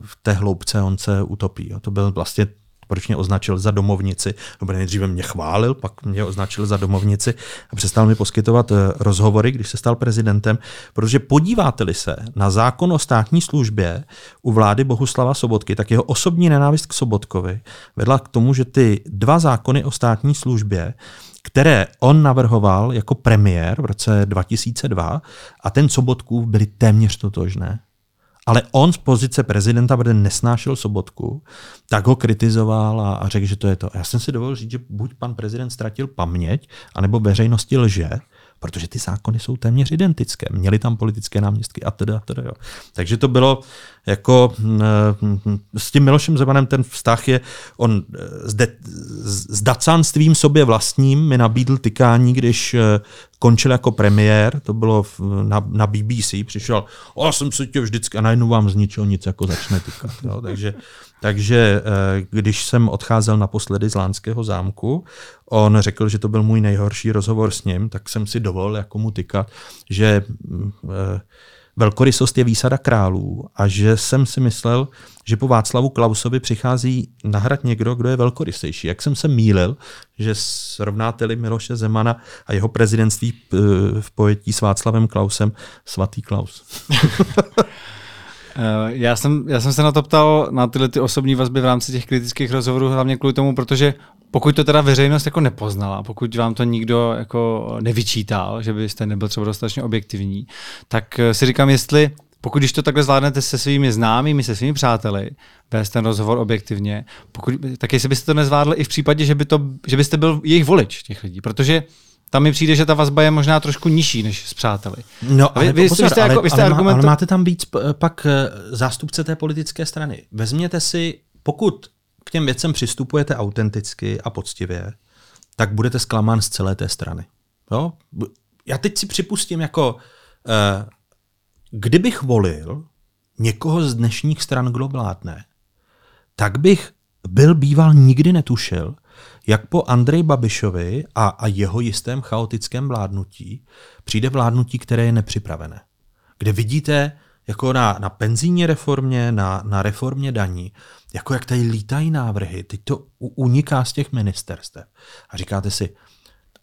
v té hloubce on se utopí. To byl vlastně proč mě označil za domovnici, nebo nejdříve mě chválil, pak mě označil za domovnici a přestal mi poskytovat eh, rozhovory, když se stal prezidentem, protože podíváte-li se na zákon o státní službě u vlády Bohuslava Sobotky, tak jeho osobní nenávist k Sobotkovi vedla k tomu, že ty dva zákony o státní službě které on navrhoval jako premiér v roce 2002 a ten Sobotkův byly téměř totožné ale on z pozice prezidenta, protože nesnášel Sobotku, tak ho kritizoval a, a řekl, že to je to. Já jsem si dovolil říct, že buď pan prezident ztratil paměť, anebo veřejnosti lže, protože ty zákony jsou téměř identické. Měli tam politické náměstky a teda, a teda jo. Takže to bylo jako s tím Milošem Zemanem ten vztah je, on eh, s, de, s dacanstvím sobě vlastním mi nabídl tykání, když eh, končil jako premiér, to bylo na, na BBC, přišel, o, jsem se tě vždycky, a najednou vám z ničeho nic jako začne tykat. Jo. Takže, takže eh, když jsem odcházel naposledy z Lánského zámku, on řekl, že to byl můj nejhorší rozhovor s ním, tak jsem si dovolil jako mu tykat, že mm, velkorysost je výsada králů a že jsem si myslel, že po Václavu Klausovi přichází nahrad někdo, kdo je velkorysejší. Jak jsem se mýlil, že srovnáte-li Miloše Zemana a jeho prezidentství v pojetí s Václavem Klausem, svatý Klaus. Eh, já jsem, já jsem se na to ptal na tyhle ty osobní vazby v rámci těch kritických rozhovorů, hlavně kvůli tomu, protože pokud to teda veřejnost jako nepoznala, pokud vám to nikdo jako nevyčítal, že byste nebyl třeba dostatečně objektivní, tak eh, si říkám, jestli pokud když to takhle zvládnete se svými známými, se svými přáteli, vést ten rozhovor objektivně, pokud, tak jestli byste to nezvládli i v případě, že, by to, že byste byl jejich volič těch lidí, protože tam mi přijde, že ta vazba je možná trošku nižší než s přáteli. No, vy, ale, vy, pozor, jste, ale, jako, vy jste ale, argumentu... ale máte tam víc pak eh, zástupce té politické strany. Vezměte si, pokud k těm věcem přistupujete autenticky a poctivě, tak budete zklamán z celé té strany. Jo? Já teď si připustím jako, uh, kdybych volil někoho z dnešních stran, kdo vládne, tak bych byl býval nikdy netušil, jak po Andrej Babišovi a, a jeho jistém chaotickém vládnutí přijde vládnutí, které je nepřipravené. Kde vidíte, jako na, na penzijní reformě, na, na reformě daní, jako jak tady lítají návrhy, teď to uniká z těch ministerstev. A říkáte si,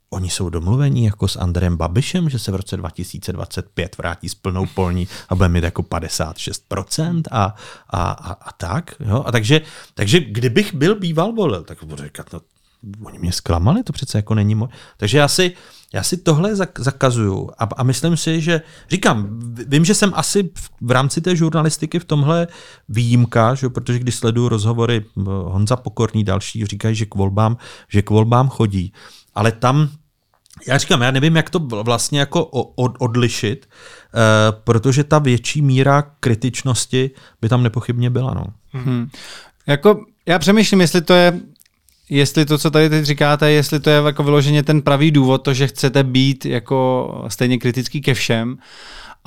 Oni jsou domluvení jako s Andrem Babišem, že se v roce 2025 vrátí s plnou polní a bude mít jako 56% a, a, a, a tak. Jo? A takže, takže kdybych byl býval volil, tak budu říkat, no, oni mě zklamali, to přece jako není můj. Takže já si, já si tohle zakazuju a, a myslím si, že říkám, vím, že jsem asi v, v rámci té žurnalistiky v tomhle výjimka, že, protože když sleduju rozhovory Honza Pokorný další, říkají, že k volbám, že k volbám chodí, ale tam já říkám, já nevím, jak to vlastně jako odlišit, uh, protože ta větší míra kritičnosti by tam nepochybně byla. No. Hmm. Jako, já přemýšlím, jestli to je jestli to, co tady teď říkáte, jestli to je jako vyloženě ten pravý důvod, to, že chcete být jako stejně kritický ke všem,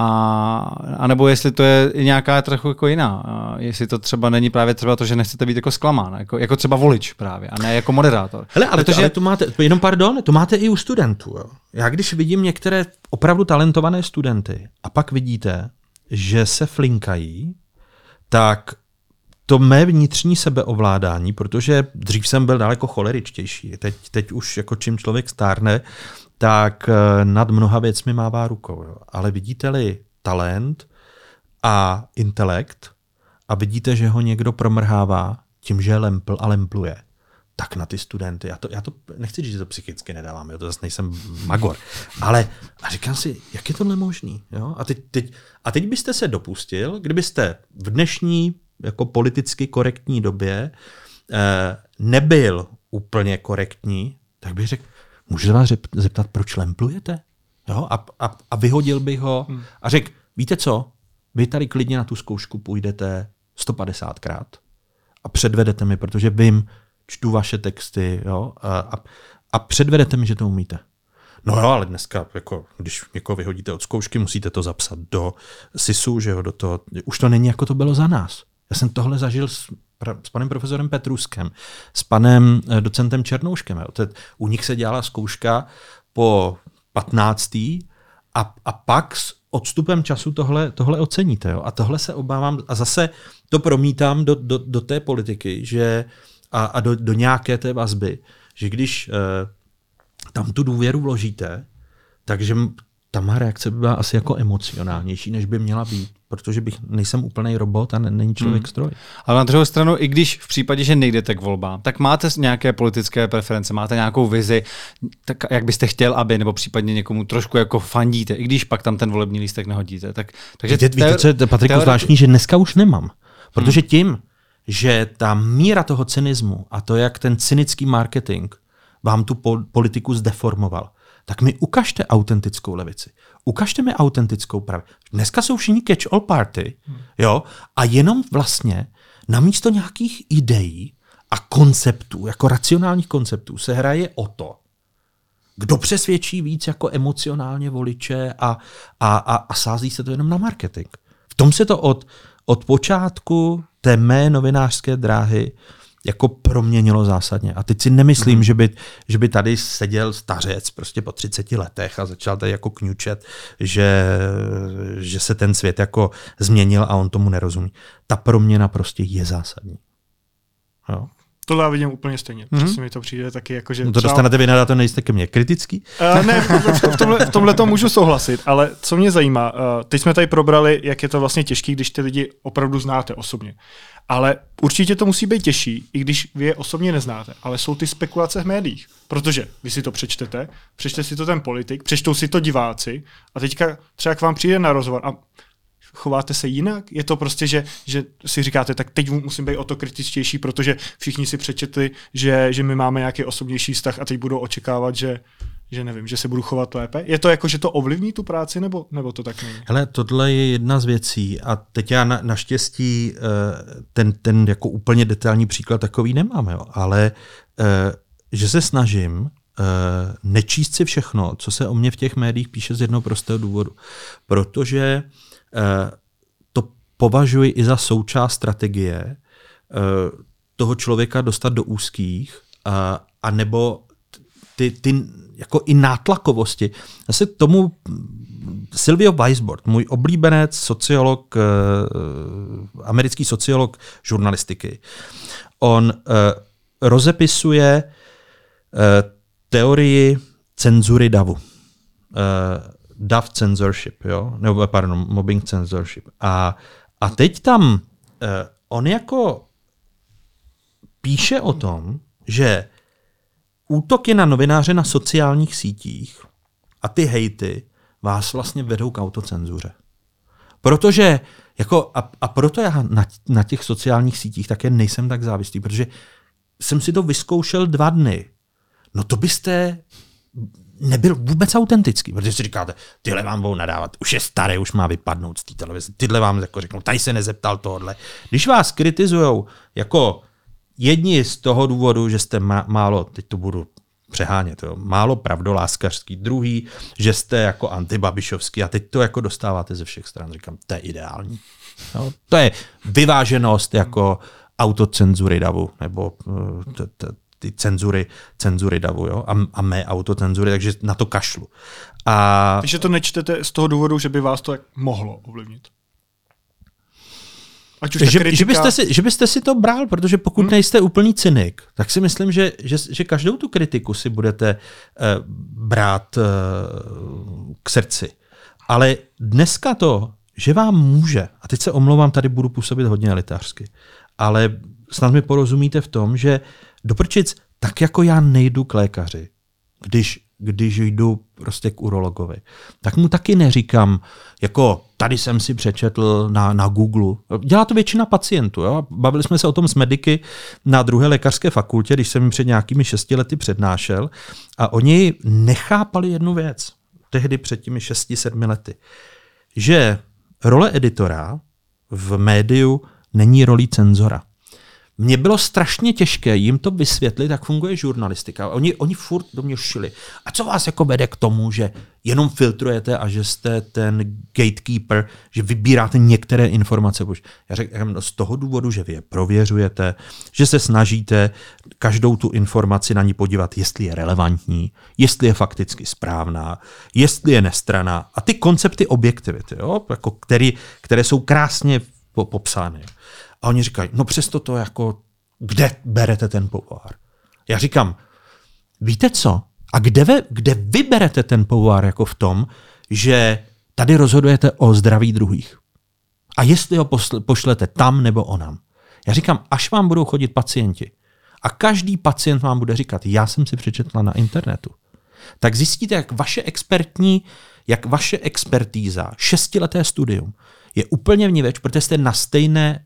a, a nebo jestli to je nějaká trochu jako jiná. A jestli to třeba není právě třeba to, že nechcete být jako zklamán, jako, jako třeba volič právě, a ne jako moderátor. Hele, ale, Protože... to, ale to máte, jenom pardon, to máte i u studentů. Jo. Já když vidím některé opravdu talentované studenty a pak vidíte, že se flinkají, tak to mé vnitřní sebeovládání, protože dřív jsem byl daleko choleričtější, teď, teď už jako čím člověk stárne, tak eh, nad mnoha věcmi mává rukou. Jo. Ale vidíte-li talent a intelekt a vidíte, že ho někdo promrhává tím, že lempl a lempluje, tak na ty studenty, já to, já to nechci říct, že to psychicky nedávám, jo, to zase nejsem magor, ale a říkám si, jak je tohle možný? Jo? A, teď, teď, a teď byste se dopustil, kdybyste v dnešní jako politicky korektní době eh, nebyl úplně korektní, tak bych řekl, můžu se vás zeptat, proč lemplujete? Jo? A, a, a vyhodil bych ho hmm. a řekl, víte co, vy tady klidně na tu zkoušku půjdete 150krát a předvedete mi, protože vím, čtu vaše texty jo? A, a, a předvedete mi, že to umíte. No jo, ale dneska, jako, když někoho vyhodíte od zkoušky, musíte to zapsat do SISu, že jo, do toho. Už to není, jako to bylo za nás. Já jsem tohle zažil s, s panem profesorem Petruskem, s panem eh, docentem Černouškem. Jo. U nich se dělala zkouška po 15. A, a pak s odstupem času tohle, tohle oceníte. Jo. A tohle se obávám, a zase to promítám do, do, do té politiky, že a, a do, do nějaké té vazby, že když eh, tam tu důvěru vložíte, takže ta má reakce by byla asi jako emocionálnější, než by měla být, protože bych nejsem úplný robot a není člověk hmm. stroj. Ale na druhou stranu, i když v případě, že nejdete k volbám, tak máte nějaké politické preference, máte nějakou vizi, tak jak byste chtěl, aby, nebo případně někomu trošku jako fandíte, i když pak tam ten volební lístek nehodíte. Tak, takže víte, víte, co je, Patriku, teori... zvláštní, že dneska už nemám. Protože hmm. tím, že ta míra toho cynismu a to, jak ten cynický marketing vám tu politiku zdeformoval, tak mi ukažte autentickou levici. Ukažte mi autentickou pravici. Dneska jsou všichni catch-all party, jo, a jenom vlastně namísto nějakých ideí a konceptů, jako racionálních konceptů, se hraje o to, kdo přesvědčí víc jako emocionálně voliče a, a, a, a sází se to jenom na marketing. V tom se to od, od počátku té mé novinářské dráhy jako proměnilo zásadně. A teď si nemyslím, mm. že, by, že by tady seděl stařec prostě po 30 letech a začal tady jako kňučet, že, že se ten svět jako změnil a on tomu nerozumí. Ta proměna prostě je zásadní. Jo. Tohle já vidím úplně stejně. Mm-hmm. Přesně mi to přijde taky jako, že... No to třeba... dostanete vy na to nejste ke mně kritický? Uh, ne, v tomhle, v tomhle to můžu souhlasit, ale co mě zajímá, uh, teď jsme tady probrali, jak je to vlastně těžké, když ty lidi opravdu znáte osobně. Ale určitě to musí být těžší, i když vy je osobně neznáte. Ale jsou ty spekulace v médiích. Protože vy si to přečtete, přečte si to ten politik, přečtou si to diváci a teďka třeba k vám přijde na rozhovor a chováte se jinak? Je to prostě, že, že si říkáte, tak teď musím být o to kritičtější, protože všichni si přečetli, že, že my máme nějaký osobnější vztah a teď budou očekávat, že, že nevím, že se budu chovat lépe. Je to jako, že to ovlivní tu práci, nebo, nebo to tak není? Hele, tohle je jedna z věcí a teď já na, naštěstí eh, ten, ten jako úplně detailní příklad takový nemám, jo, ale eh, že se snažím eh, nečíst si všechno, co se o mě v těch médiích píše z jednoho prostého důvodu. Protože to považuji i za součást strategie toho člověka dostat do úzkých, a, nebo ty, ty jako i nátlakovosti. Zase tomu Silvio Weisbord, můj oblíbenec, sociolog, eh, americký sociolog žurnalistiky, on eh, rozepisuje eh, teorii cenzury davu. Dav censorship, jo? nebo pardon, mobbing censorship. A, a teď tam on jako píše o tom, že útoky na novináře na sociálních sítích a ty hejty vás vlastně vedou k autocenzuře. Protože, jako, a, a proto já na, na těch sociálních sítích také nejsem tak závislý, protože jsem si to vyzkoušel dva dny. No to byste nebyl vůbec autentický, protože si říkáte, tyhle vám budou nadávat, už je starý, už má vypadnout z té televize, tyhle vám jako řeknou, tady se nezeptal tohle. Když vás kritizujou jako jedni z toho důvodu, že jste málo, teď to budu přehánět, jo, málo pravdoláskařský, druhý, že jste jako antibabišovský a teď to jako dostáváte ze všech stran. Říkám, to je ideální. Jo, to je vyváženost jako autocenzury davu, nebo uh, t, t, ty cenzury, cenzury davu, jo, a, a mé autocenzury, takže na to kašlu. A... Takže to nečtete z toho důvodu, že by vás to mohlo ovlivnit? Ať už že, kritika... že, byste si, že byste si to bral, protože pokud hmm. nejste úplný cynik, tak si myslím, že, že, že každou tu kritiku si budete uh, brát uh, k srdci. Ale dneska to, že vám může, a teď se omlouvám, tady budu působit hodně elitářsky, ale snad mi porozumíte v tom, že doprčic, tak jako já nejdu k lékaři, když když jdu prostě k urologovi, tak mu taky neříkám, jako tady jsem si přečetl na, na Google. Dělá to většina pacientů. Jo? Bavili jsme se o tom s mediky na druhé lékařské fakultě, když jsem jim před nějakými šesti lety přednášel a oni nechápali jednu věc, tehdy před těmi šesti, sedmi lety, že role editora v médiu není rolí cenzora mně bylo strašně těžké jim to vysvětlit, jak funguje žurnalistika. Oni, oni furt do mě šili. A co vás jako vede k tomu, že jenom filtrujete a že jste ten gatekeeper, že vybíráte některé informace? Já no z toho důvodu, že vy je prověřujete, že se snažíte každou tu informaci na ní podívat, jestli je relevantní, jestli je fakticky správná, jestli je nestraná. A ty koncepty objektivity, jo, jako který, které jsou krásně popsány. A oni říkají, no přesto to jako, kde berete ten povar? Já říkám, víte co? A kde, vy, kde vy berete ten povar jako v tom, že tady rozhodujete o zdraví druhých? A jestli ho pošlete tam nebo onam? Já říkám, až vám budou chodit pacienti a každý pacient vám bude říkat, já jsem si přečetla na internetu, tak zjistíte, jak vaše expertní, jak vaše expertíza, šestileté studium, je úplně vníveč, protože jste na stejné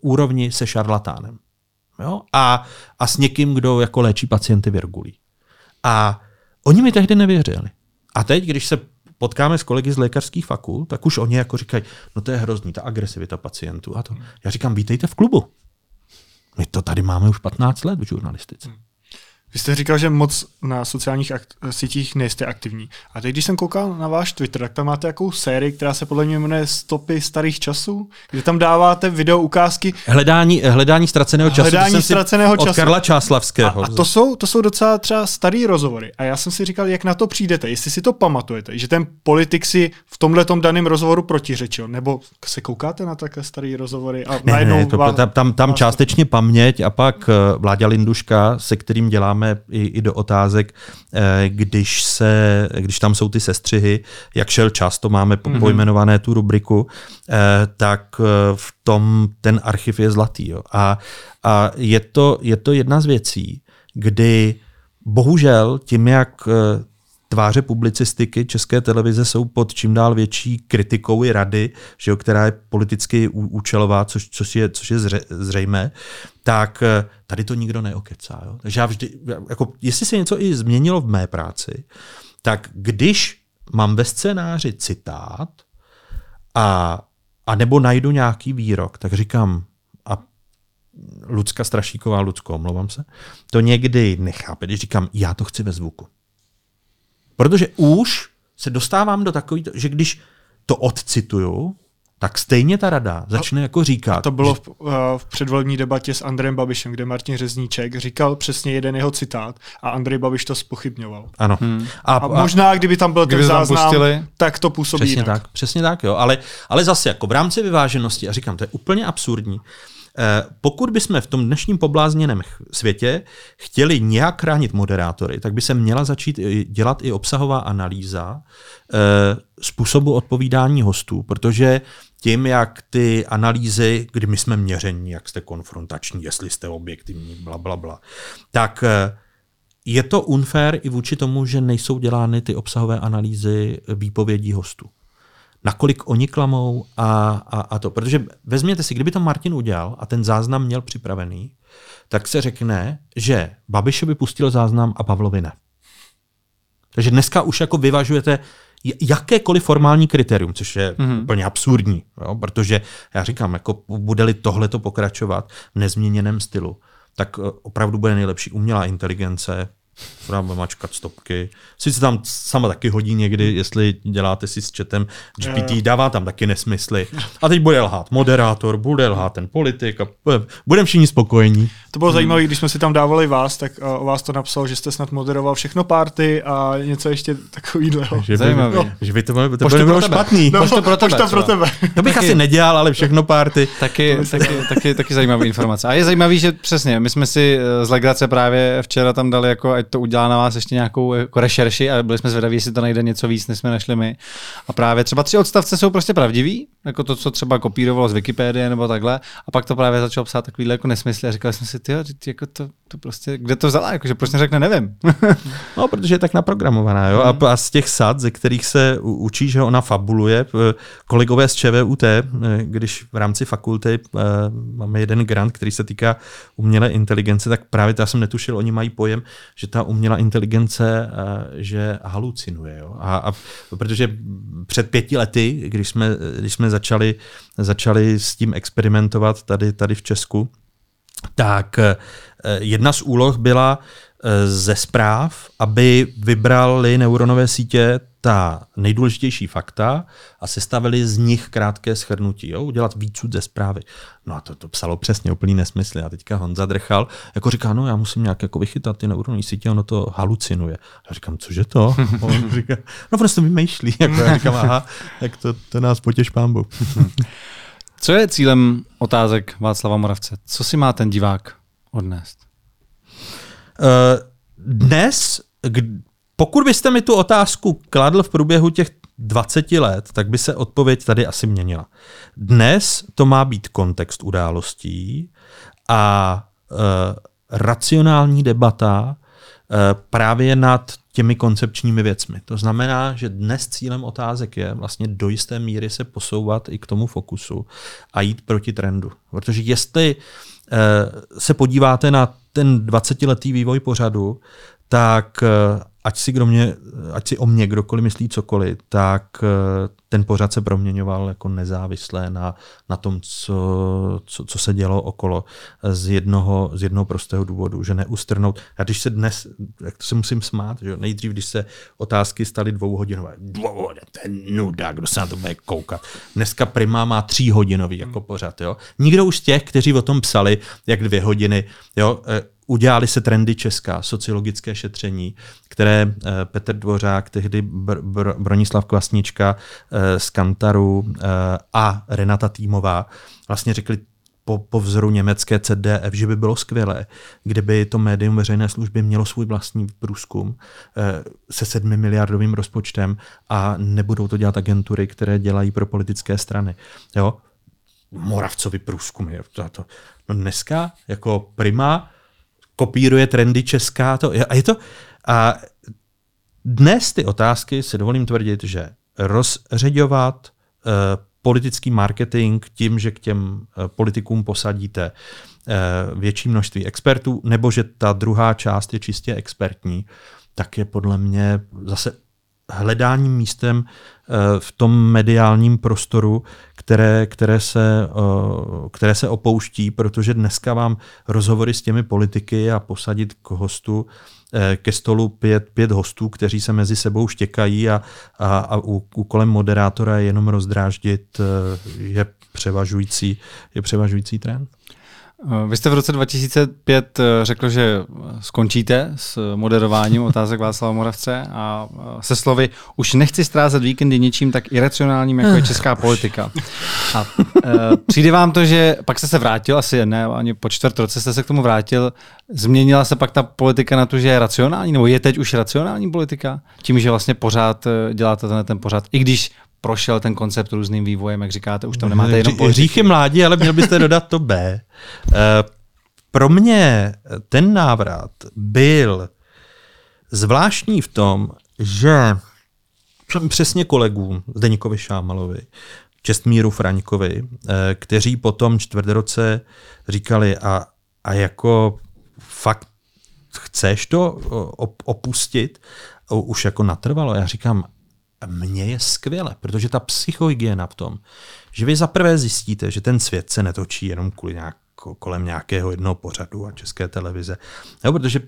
úrovni se šarlatánem. Jo? A, a s někým, kdo jako léčí pacienty virgulí. A oni mi tehdy nevěřili. A teď, když se potkáme s kolegy z lékařských fakult, tak už oni jako říkají, no to je hrozný, ta agresivita pacientů a to. Já říkám, vítejte v klubu. My to tady máme už 15 let v žurnalistice. Vy jste říkal, že moc na sociálních akt- sítích nejste aktivní. A teď, když jsem koukal na váš Twitter, tak tam máte jakou sérii, která se podle mě jmenuje Stopy starých časů, kde tam dáváte video ukázky. Hledání, hledání ztraceného času. Hledání ztraceného času. Od Karla Čáslavského. A, a to, jsou, to jsou docela třeba starý rozhovory. A já jsem si říkal, jak na to přijdete, jestli si to pamatujete, že ten politik si v tomhle daném rozhovoru protiřečil, nebo se koukáte na takové staré rozhovory a ne, ne, to, vám, tam, tam, tam částečně paměť a pak eh, Vláďa Linduška, se kterým děláme dáváme i, i do otázek, eh, když, se, když tam jsou ty sestřihy, jak šel čas, to máme mm-hmm. pojmenované tu rubriku, eh, tak eh, v tom ten archiv je zlatý. Jo. A, a je, to, je to jedna z věcí, kdy bohužel tím, jak tváře publicistiky České televize jsou pod čím dál větší kritikou i rady, že jo, která je politicky účelová, což, což je, což je zře, zřejmé, tak eh, tady to nikdo neokecá. Jo? Takže já vždy, jako, jestli se něco i změnilo v mé práci, tak když mám ve scénáři citát a, a nebo najdu nějaký výrok, tak říkám, a Lucka Strašíková, Lucko, omlouvám se, to někdy nechápe, když říkám, já to chci ve zvuku. Protože už se dostávám do takový, že když to odcituju, tak stejně ta rada začne jako říkat. To bylo v, uh, v předvolební debatě s Andrejem Babišem, kde Martin Řezníček říkal přesně jeden jeho citát a Andrej Babiš to spochybňoval. Ano. Hmm. A, a, možná, kdyby tam byl kdyby ten záznam, pustili, tak to působí Přesně jinak. tak, přesně tak, jo. Ale, ale zase jako v rámci vyváženosti, a říkám, to je úplně absurdní, Eh, pokud bychom v tom dnešním poblázněném světě chtěli nějak chránit moderátory, tak by se měla začít dělat i obsahová analýza eh, způsobu odpovídání hostů, protože tím, jak ty analýzy, kdy my jsme měření, jak jste konfrontační, jestli jste objektivní, bla, bla, bla, tak eh, je to unfair i vůči tomu, že nejsou dělány ty obsahové analýzy výpovědí hostů nakolik oni klamou a, a, a to. Protože vezměte si, kdyby to Martin udělal a ten záznam měl připravený, tak se řekne, že Babišovi pustil záznam a Pavlovi ne. Takže dneska už jako vyvažujete jakékoliv formální kritérium, což je mm-hmm. úplně absurdní, jo? protože já říkám, jako bude-li tohleto pokračovat v nezměněném stylu, tak eh, opravdu bude nejlepší umělá inteligence, Budeme mačkat stopky. Sice tam sama taky hodí někdy, jestli děláte si s chatem GPT, dává tam taky nesmysly. A teď bude lhát moderátor, bude lhát ten politik a budeme všichni spokojení. To bylo hmm. zajímavé, když jsme si tam dávali vás, tak o vás to napsal, že jste snad moderoval všechno party a něco ještě takového. Že Zajímavý. No. Že by to, bylo, to bylo špatný. No, to pro tebe, to pro tebe. To bych taky, asi nedělal, ale všechno party. Taky, taky, taky, taky zajímavý informace. A je zajímavý, že přesně, my jsme si eh, z legrace právě včera tam dali jako ať to udělá na vás ještě nějakou jako rešerši a byli jsme zvědaví, jestli to najde něco víc, než jsme našli my. A právě třeba tři odstavce jsou prostě pravdivý, jako to, co třeba kopírovalo z Wikipedie nebo takhle, a pak to právě začal psát takovýhle jako nesmysly a říkali jsme si, ty, jako to, to prostě, kde to vzala, jako, že prostě řekne, nevím. no, protože je tak naprogramovaná, jo, a, a z těch sad, ze kterých se učí, že ona fabuluje, kolegové z ČVUT, eh, když v rámci fakulty eh, máme jeden grant, který se týká umělé inteligence, tak právě to já jsem netušil, oni mají pojem, že ta umělá inteligence eh, že halucinuje. Jo? A, a protože před pěti lety, když jsme, když jsme začali, začali s tím experimentovat tady, tady v Česku, tak eh, jedna z úloh byla eh, ze zpráv, aby vybrali neuronové sítě ta nejdůležitější fakta a sestavili z nich krátké schrnutí, jo? udělat výcud ze zprávy. No a to, to psalo přesně úplný nesmysl. A teďka Honza drchal, jako říká, no já musím nějak jako vychytat ty neuronové sítě, ono to halucinuje. Já říkám, cože to? on říká, no prostě vymýšlí. Jako já říkám, aha, tak to, to nás potěš pámbu. Co je cílem otázek Václava Moravce? Co si má ten divák odnést? Uh, dnes, pokud byste mi tu otázku kladl v průběhu těch 20 let, tak by se odpověď tady asi měnila. Dnes to má být kontext událostí a e, racionální debata právě nad těmi koncepčními věcmi. To znamená, že dnes cílem otázek je vlastně do jisté míry se posouvat i k tomu fokusu a jít proti trendu. Protože jestli e, se podíváte na ten 20-letý vývoj pořadu, tak ať si, kdo mě, ať si o mě kdokoliv myslí cokoliv, tak eh, ten pořad se proměňoval jako nezávisle na, na tom, co, co, co se dělo okolo z jednoho, z jednoho prostého důvodu, že neustrnout. A když se dnes, jak to se musím smát, že nejdřív, když se otázky staly dvouhodinové, dvouhodinové, to je nuda, kdo se na to bude koukat. Dneska Prima má tříhodinový jako pořad. Jo? Nikdo už z těch, kteří o tom psali, jak dvě hodiny, jo, eh, udělali se trendy Česká, sociologické šetření, které eh, Petr Dvořák, tehdy Br- Br- Bronislav Kvasnička eh, z Kantaru eh, a Renata Týmová vlastně řekli po, po vzoru německé CDF, že by bylo skvělé, kdyby to médium veřejné služby mělo svůj vlastní průzkum se sedmi miliardovým rozpočtem a nebudou to dělat agentury, které dělají pro politické strany. Jo? Moravcovi průzkumy. To, no dneska jako prima kopíruje trendy česká. To, a je to, a dnes ty otázky si dovolím tvrdit, že rozředovat uh, politický marketing tím, že k těm uh, politikům posadíte uh, větší množství expertů, nebo že ta druhá část je čistě expertní, tak je podle mě zase hledáním místem v tom mediálním prostoru, které, které, se, které se opouští, protože dneska vám rozhovory s těmi politiky a posadit k hostu Eh, ke stolu pět, pět hostů, kteří se mezi sebou štěkají a, a, a úkolem moderátora je jenom rozdráždit eh, je převažující, je převažující trend. Eh, vy jste v roce 2005 eh, řekl, že skončíte s moderováním otázek Václava Moravce a eh, se slovy už nechci strázet víkendy něčím tak iracionálním, jako je česká politika. A přijde vám to, že pak jste se vrátil, asi ne, ani po čtvrt roce jste se k tomu vrátil, změnila se pak ta politika na to, že je racionální, nebo je teď už racionální politika? Tím, že vlastně pořád děláte ten, ten pořád, i když prošel ten koncept různým vývojem, jak říkáte, už tam nemáte jenom politiky. Říchy mládí, ale měl byste dodat to B. Uh, pro mě ten návrat byl zvláštní v tom, že přesně kolegům Zdeníkovi Šámalovi, Čestmíru Fraňkovi, eh, kteří potom čtvrtroce říkali a, a jako fakt chceš to opustit, už jako natrvalo. Já říkám, mně je skvěle, protože ta psychohygiena v tom, že vy zaprvé zjistíte, že ten svět se netočí jenom kvůli nějak, kolem nějakého jednoho pořadu a české televize. Jo, protože e,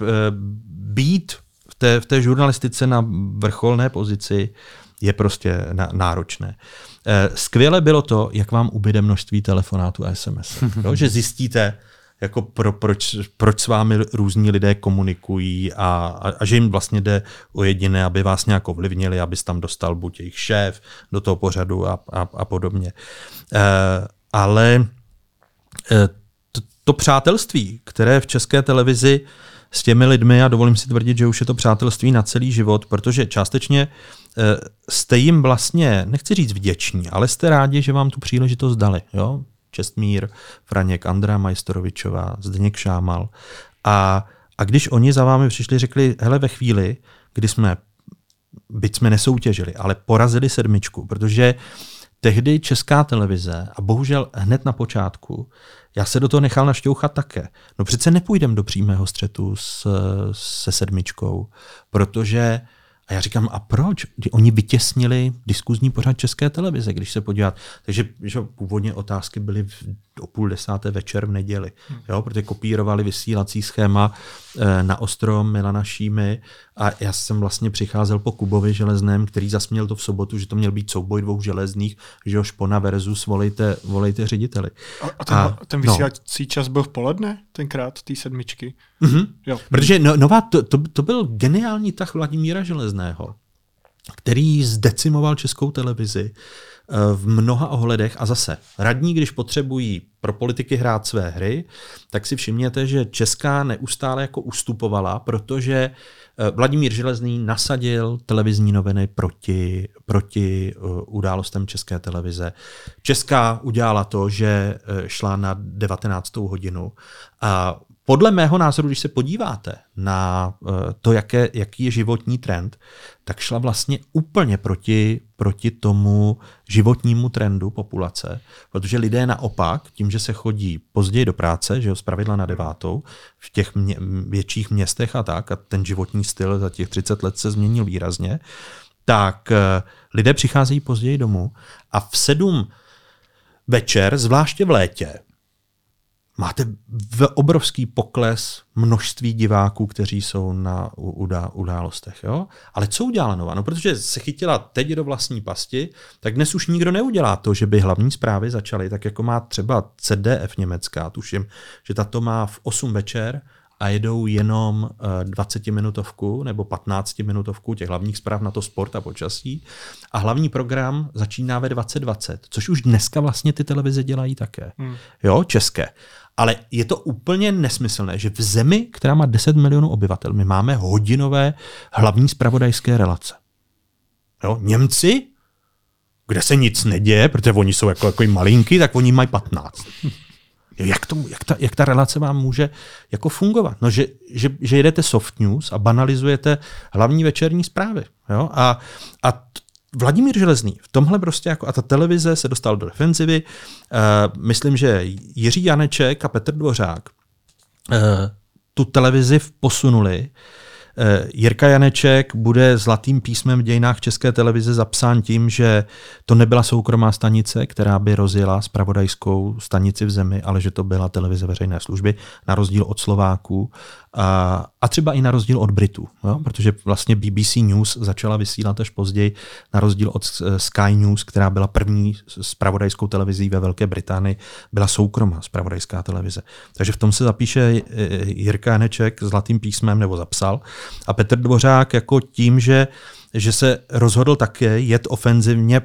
být v té, v té žurnalistice na vrcholné pozici je prostě na, náročné. E, skvěle bylo to, jak vám ubyde množství telefonátů a SMS. Jo, že zjistíte, jako pro, proč, proč s vámi různí lidé komunikují a, a, a že jim vlastně jde o jediné, aby vás nějak ovlivnili, abys tam dostal buď jejich šéf do toho pořadu a, a, a podobně. E, ale e, to, to přátelství, které v české televizi s těmi lidmi, a dovolím si tvrdit, že už je to přátelství na celý život, protože částečně e, jste jim vlastně, nechci říct vděční, ale jste rádi, že vám tu příležitost dali. Jo? Čestmír, Franěk, Andrea Majstorovičová, Zdeněk Šámal. A, a když oni za vámi přišli, řekli, hele, ve chvíli, kdy jsme, byť jsme nesoutěžili, ale porazili sedmičku, protože tehdy česká televize, a bohužel hned na počátku, já se do toho nechal našťouchat také. No přece nepůjdem do přímého střetu s, se sedmičkou, protože a já říkám, a proč? Oni vytěsnili diskuzní pořad České televize, když se podívat. Takže že původně otázky byly v, o půl desáté večer v neděli, hmm. jo, protože kopírovali vysílací schéma e, na ostro Milana Šímy a já jsem vlastně přicházel po Kubovi železném, který zasměl to v sobotu, že to měl být souboj dvou železných, že jo, Špona versus volejte, volejte řediteli. A, a ten, a, ten no. vysílací no. čas byl v poledne tenkrát, té sedmičky? Mm-hmm. Jo. Protože no, nová, to, to, to byl geniální tah Vladimíra Železného, který zdecimoval českou televizi eh, v mnoha ohledech a zase radní, když potřebují pro politiky hrát své hry, tak si všimněte, že Česká neustále jako ustupovala, protože eh, Vladimír Železný nasadil televizní noviny proti, proti eh, událostem České televize. Česká udělala to, že šla na 19. hodinu a podle mého názoru, když se podíváte na eh, to, jaké, jaký je životní trend, tak šla vlastně úplně proti, proti tomu životnímu trendu populace, protože lidé naopak, tím, že se chodí později do práce, že jo, zpravidla na devátou, v těch mě, větších městech a tak, a ten životní styl za těch 30 let se změnil výrazně, tak eh, lidé přicházejí později domů a v sedm večer, zvláště v létě, máte v obrovský pokles množství diváků, kteří jsou na udá, událostech. Jo? Ale co udělala Nova? No, protože se chytila teď do vlastní pasti, tak dnes už nikdo neudělá to, že by hlavní zprávy začaly, tak jako má třeba CDF německá, tuším, že tato má v 8 večer a jedou jenom 20-minutovku eh, nebo 15-minutovku těch hlavních zpráv na to sport a počasí. A hlavní program začíná ve 2020, což už dneska vlastně ty televize dělají také. Hmm. Jo, české. Ale je to úplně nesmyslné, že v zemi, která má 10 milionů obyvatel, my máme hodinové hlavní spravodajské relace. Jo? Němci, kde se nic neděje, protože oni jsou jako, jako malinký, tak oni mají 15. Jak, to, jak, ta, jak ta relace vám může jako fungovat? No, že, že, že jedete soft news a banalizujete hlavní večerní zprávy. Jo? A, a Vladimír Železný v tomhle prostě jako a ta televize se dostal do defenzivy. Uh, myslím, že Jiří Janeček a Petr Dvořák uh, tu televizi posunuli Eh, Jirka Janeček bude zlatým písmem v dějinách České televize zapsán tím, že to nebyla soukromá stanice, která by rozjela spravodajskou stanici v zemi, ale že to byla televize veřejné služby, na rozdíl od Slováků a, a třeba i na rozdíl od Britů, jo? protože vlastně BBC News začala vysílat až později, na rozdíl od eh, Sky News, která byla první spravodajskou televizí ve Velké Británii, byla soukromá spravodajská televize. Takže v tom se zapíše eh, Jirka Janeček zlatým písmem, nebo zapsal, a Petr Dvořák jako tím, že že se rozhodl také jet ofenzivně e,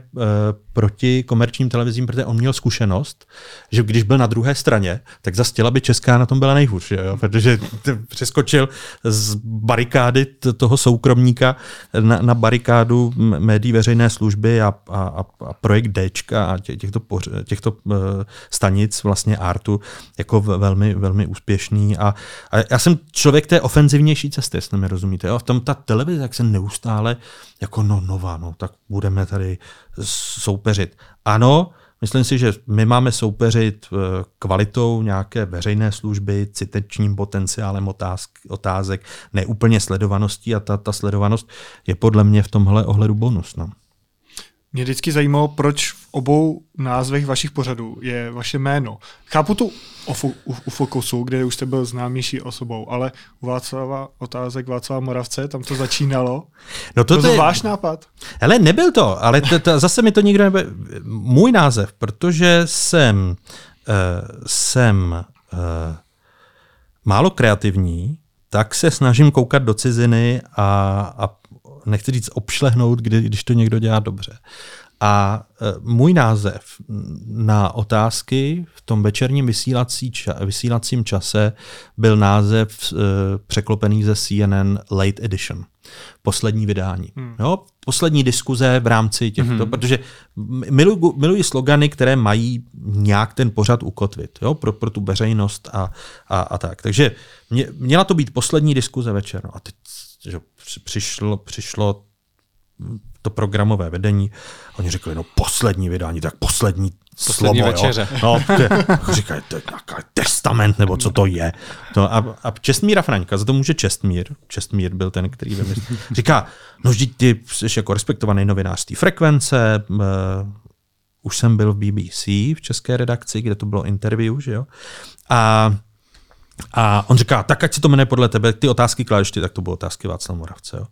proti komerčním televizím, protože on měl zkušenost, že když byl na druhé straně, tak za stěla by Česká na tom byla nejhůř, jo? protože přeskočil z barikády toho soukromníka na, na barikádu médií veřejné služby a, a, a projekt Dčka a těchto, těchto uh, stanic vlastně Artu jako velmi, velmi úspěšný a, a já jsem člověk té ofenzivnější cesty, jestli mi rozumíte. Jo? V tom ta televize, jak se neustále jako no nová, no tak budeme tady soupeřit. Ano, myslím si, že my máme soupeřit eh, kvalitou nějaké veřejné služby, citečním potenciálem otázk, otázek, neúplně sledovaností a ta, ta sledovanost je podle mě v tomhle ohledu bonus. No. Mě vždycky zajímalo, proč v obou názvech vašich pořadů je vaše jméno. Chápu tu u, Fokusu, kde už jste byl známější osobou, ale u Václava otázek Václava Moravce, tam to začínalo. No to, to je váš nápad. Ale nebyl to, ale to, to, zase mi to nikdo nebyl. Můj název, protože jsem, uh, jsem uh, málo kreativní, tak se snažím koukat do ciziny a, a nechci říct obšlehnout, kdy, když to někdo dělá dobře. A e, můj název na otázky v tom večerním vysílací ča, vysílacím čase byl název e, překlopený ze CNN Late Edition. Poslední vydání. Hmm. Jo, poslední diskuze v rámci těchto, hmm. protože miluji, miluji slogany, které mají nějak ten pořad ukotvit jo, pro, pro tu veřejnost a, a, a tak. Takže mě, měla to být poslední diskuze večer. No a teď že přišlo, přišlo to programové vedení. Oni řekli, no poslední vydání, tak poslední, poslední slovo. Večeře. Jo. No, jako říkají, to je nějaký testament, nebo co to je. To, a, a Čestmíra Fraňka, za to může Čestmír. Čestmír byl ten, který vymyslel. Říká, no vždyť ty jsi jako respektovaný novinář té frekvence, uh, už jsem byl v BBC v české redakci, kde to bylo interview, že jo. A a on říká, tak ať si to jmenuje podle tebe, ty otázky kladeš ty, tak to budou otázky Václav Moravce. Jo.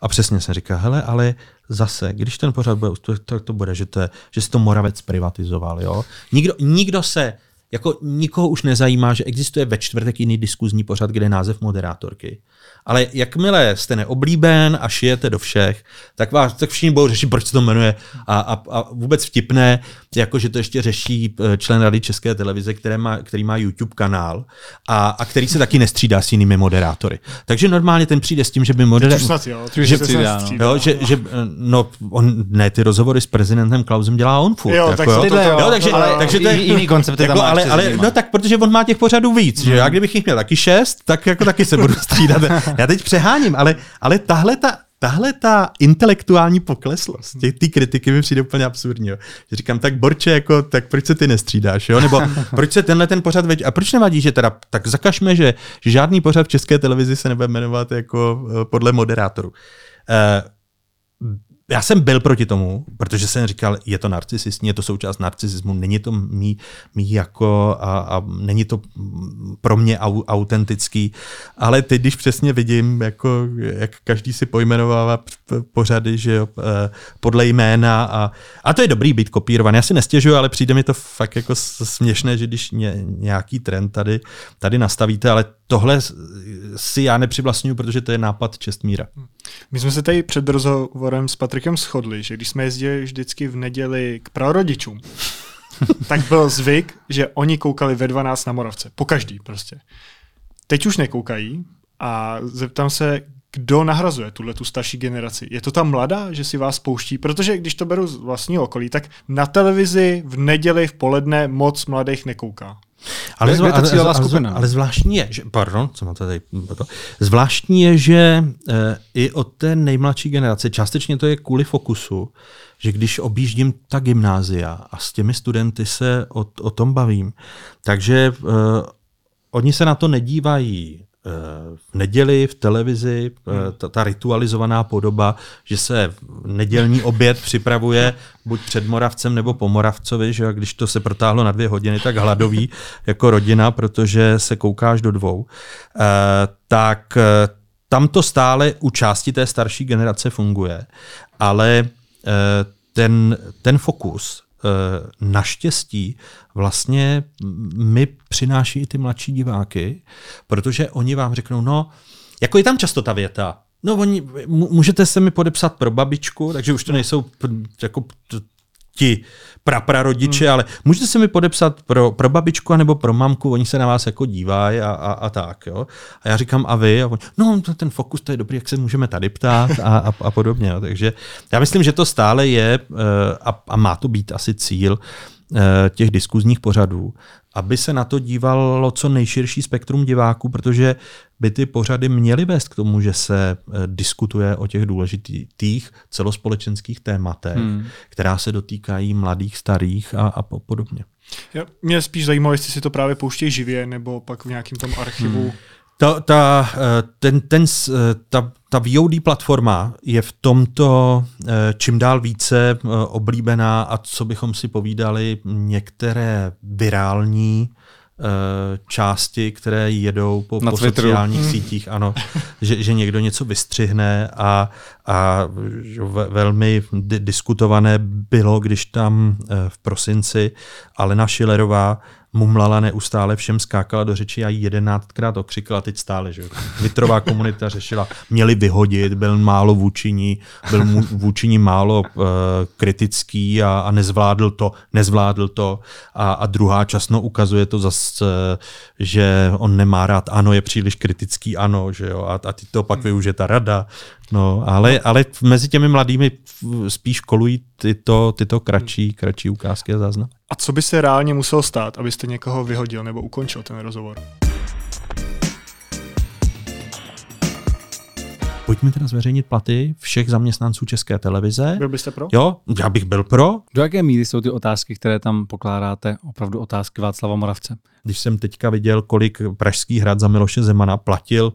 A přesně se říká, hele, ale zase, když ten pořad bude, tak to bude, že, to je, že si to Moravec privatizoval. Jo. Nikdo, nikdo se, jako nikoho už nezajímá, že existuje ve čtvrtek jiný diskuzní pořad, kde je název moderátorky. Ale jakmile jste neoblíben a šijete do všech, tak vás tak všichni budou řešit, proč se to jmenuje. A, a, a vůbec vtipné, jako že to ještě řeší eh, člen Rady České televize, který má, který má YouTube kanál a, a který se taky nestřídá s jinými moderátory. Takže normálně ten přijde s tím, že by moderátor. Že, že, střídá, no. jo, že, že, no, on, ne, ty rozhovory s prezidentem Klausem dělá on furt. Jo, jako, tak jo. To, jo, jo, takže, ale, takže to je jiný koncept. Jako, ale, ale, no tak, protože on má těch pořadů víc, mm. že já kdybych jich měl taky šest, tak jako taky se budu střídat. Já teď přeháním, ale, ale tahle ta, tahle ta intelektuální pokleslost, ty, ty kritiky mi přijde úplně absurdní. Jo. Že říkám, tak Borče, jako, tak proč se ty nestřídáš? Jo? Nebo proč se tenhle ten pořad veď... A proč nevadí, že teda, tak zakažme, že, že žádný pořad v české televizi se nebude jmenovat jako uh, podle moderátoru. Uh, já jsem byl proti tomu, protože jsem říkal, je to narcisistní, je to součást narcisismu, není to mý, mý jako a, a není to pro mě au, autentický, ale teď, když přesně vidím, jako, jak každý si pojmenovává pořady, že jo, podle jména a, a to je dobrý být kopírovaný. Já si nestěžuju, ale přijde mi to fakt jako směšné, že když ně, nějaký trend tady, tady nastavíte, ale tohle si já nepřivlastňuji, protože to je nápad Čestmíra. My jsme se tady před rozhovorem s Patrikem shodli, že když jsme jezdili vždycky v neděli k prarodičům, tak byl zvyk, že oni koukali ve 12 na Moravce. Po každý prostě. Teď už nekoukají a zeptám se, kdo nahrazuje tuhle tu starší generaci? Je to ta mladá, že si vás pouští? Protože když to beru z vlastního okolí, tak na televizi v neděli v poledne moc mladých nekouká. Ale, zvla, ale, ale, ale, ale zvláštní je, že, pardon, co máte tady, to, zvláštní je, že e, i od té nejmladší generace, částečně to je kvůli fokusu, že když objíždím ta gymnázia a s těmi studenty se o, o tom bavím, takže e, oni se na to nedívají v neděli v televizi hmm. ta, ta ritualizovaná podoba, že se nedělní oběd připravuje buď před Moravcem nebo po Moravcovi, že když to se protáhlo na dvě hodiny, tak hladový jako rodina, protože se koukáš do dvou, tak tam to stále u části té starší generace funguje, ale ten, ten fokus Eh, naštěstí vlastně mi přináší i ty mladší diváky, protože oni vám řeknou, no, jako je tam často ta věta, No oni, můžete se mi podepsat pro babičku, takže už to nejsou jako ti praprarodiče, hmm. ale můžete se mi podepsat pro, pro babičku nebo pro mamku, oni se na vás jako dívají a, a, a tak. Jo? A já říkám, a vy? A on, no, ten fokus, to je dobrý, jak se můžeme tady ptát a, a, a podobně. Jo? Takže já myslím, že to stále je eh, a, a má to být asi cíl těch diskuzních pořadů, aby se na to dívalo co nejširší spektrum diváků, protože by ty pořady měly vést k tomu, že se eh, diskutuje o těch důležitých celospolečenských tématech, hmm. která se dotýkají mladých, starých a, a podobně. Já, mě spíš zajímalo, jestli si to právě pouštějí živě, nebo pak v nějakém tom archivu. Hmm. Ta, ta, eh, ten, ten, eh, ta, ta VOD platforma je v tomto čím dál více oblíbená a co bychom si povídali, některé virální Eh, části, které jedou po, po sociálních hmm. sítích, ano, že, že někdo něco vystřihne a, a velmi diskutované bylo, když tam eh, v prosinci Alena Šilerová mumlala neustále, všem skákala do řeči a jedenáctkrát okřikla, teď stále, že Vitrová komunita řešila, měli vyhodit, byl málo vůčiní, byl vůčiní málo uh, kritický a, a nezvládl to, nezvládl to. A, a druhá časno ukazuje to zase, že on nemá rád, ano, je příliš kritický, ano, že jo, a, a ty to pak využije ta rada, No, ale, ale mezi těmi mladými spíš kolují tyto, tyto kratší, kratší ukázky a záznam. A co by se reálně muselo stát, abyste někoho vyhodil nebo ukončil ten rozhovor? Pojďme teda zveřejnit platy všech zaměstnanců České televize. Byl byste pro? Jo, já bych byl pro. Do jaké míry jsou ty otázky, které tam pokládáte, opravdu otázky Václava Moravce? Když jsem teďka viděl, kolik Pražský hrad za Miloše Zemana platil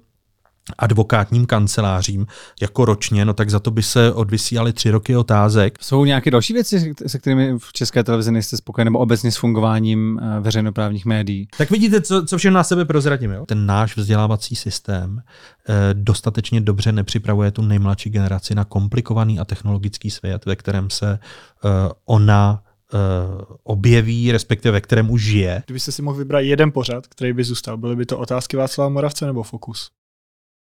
advokátním kancelářím jako ročně, no tak za to by se odvysílali tři roky otázek. Jsou nějaké další věci, se kterými v České televizi nejste spokojený, nebo obecně s fungováním eh, veřejnoprávních médií? Tak vidíte, co, co všechno na sebe prozradím. Jo? Ten náš vzdělávací systém eh, dostatečně dobře nepřipravuje tu nejmladší generaci na komplikovaný a technologický svět, ve kterém se eh, ona Uh, objeví, respektive ve kterém už žije. Kdybyste si mohl vybrat jeden pořad, který by zůstal, byly by to otázky Václava Moravce nebo Fokus?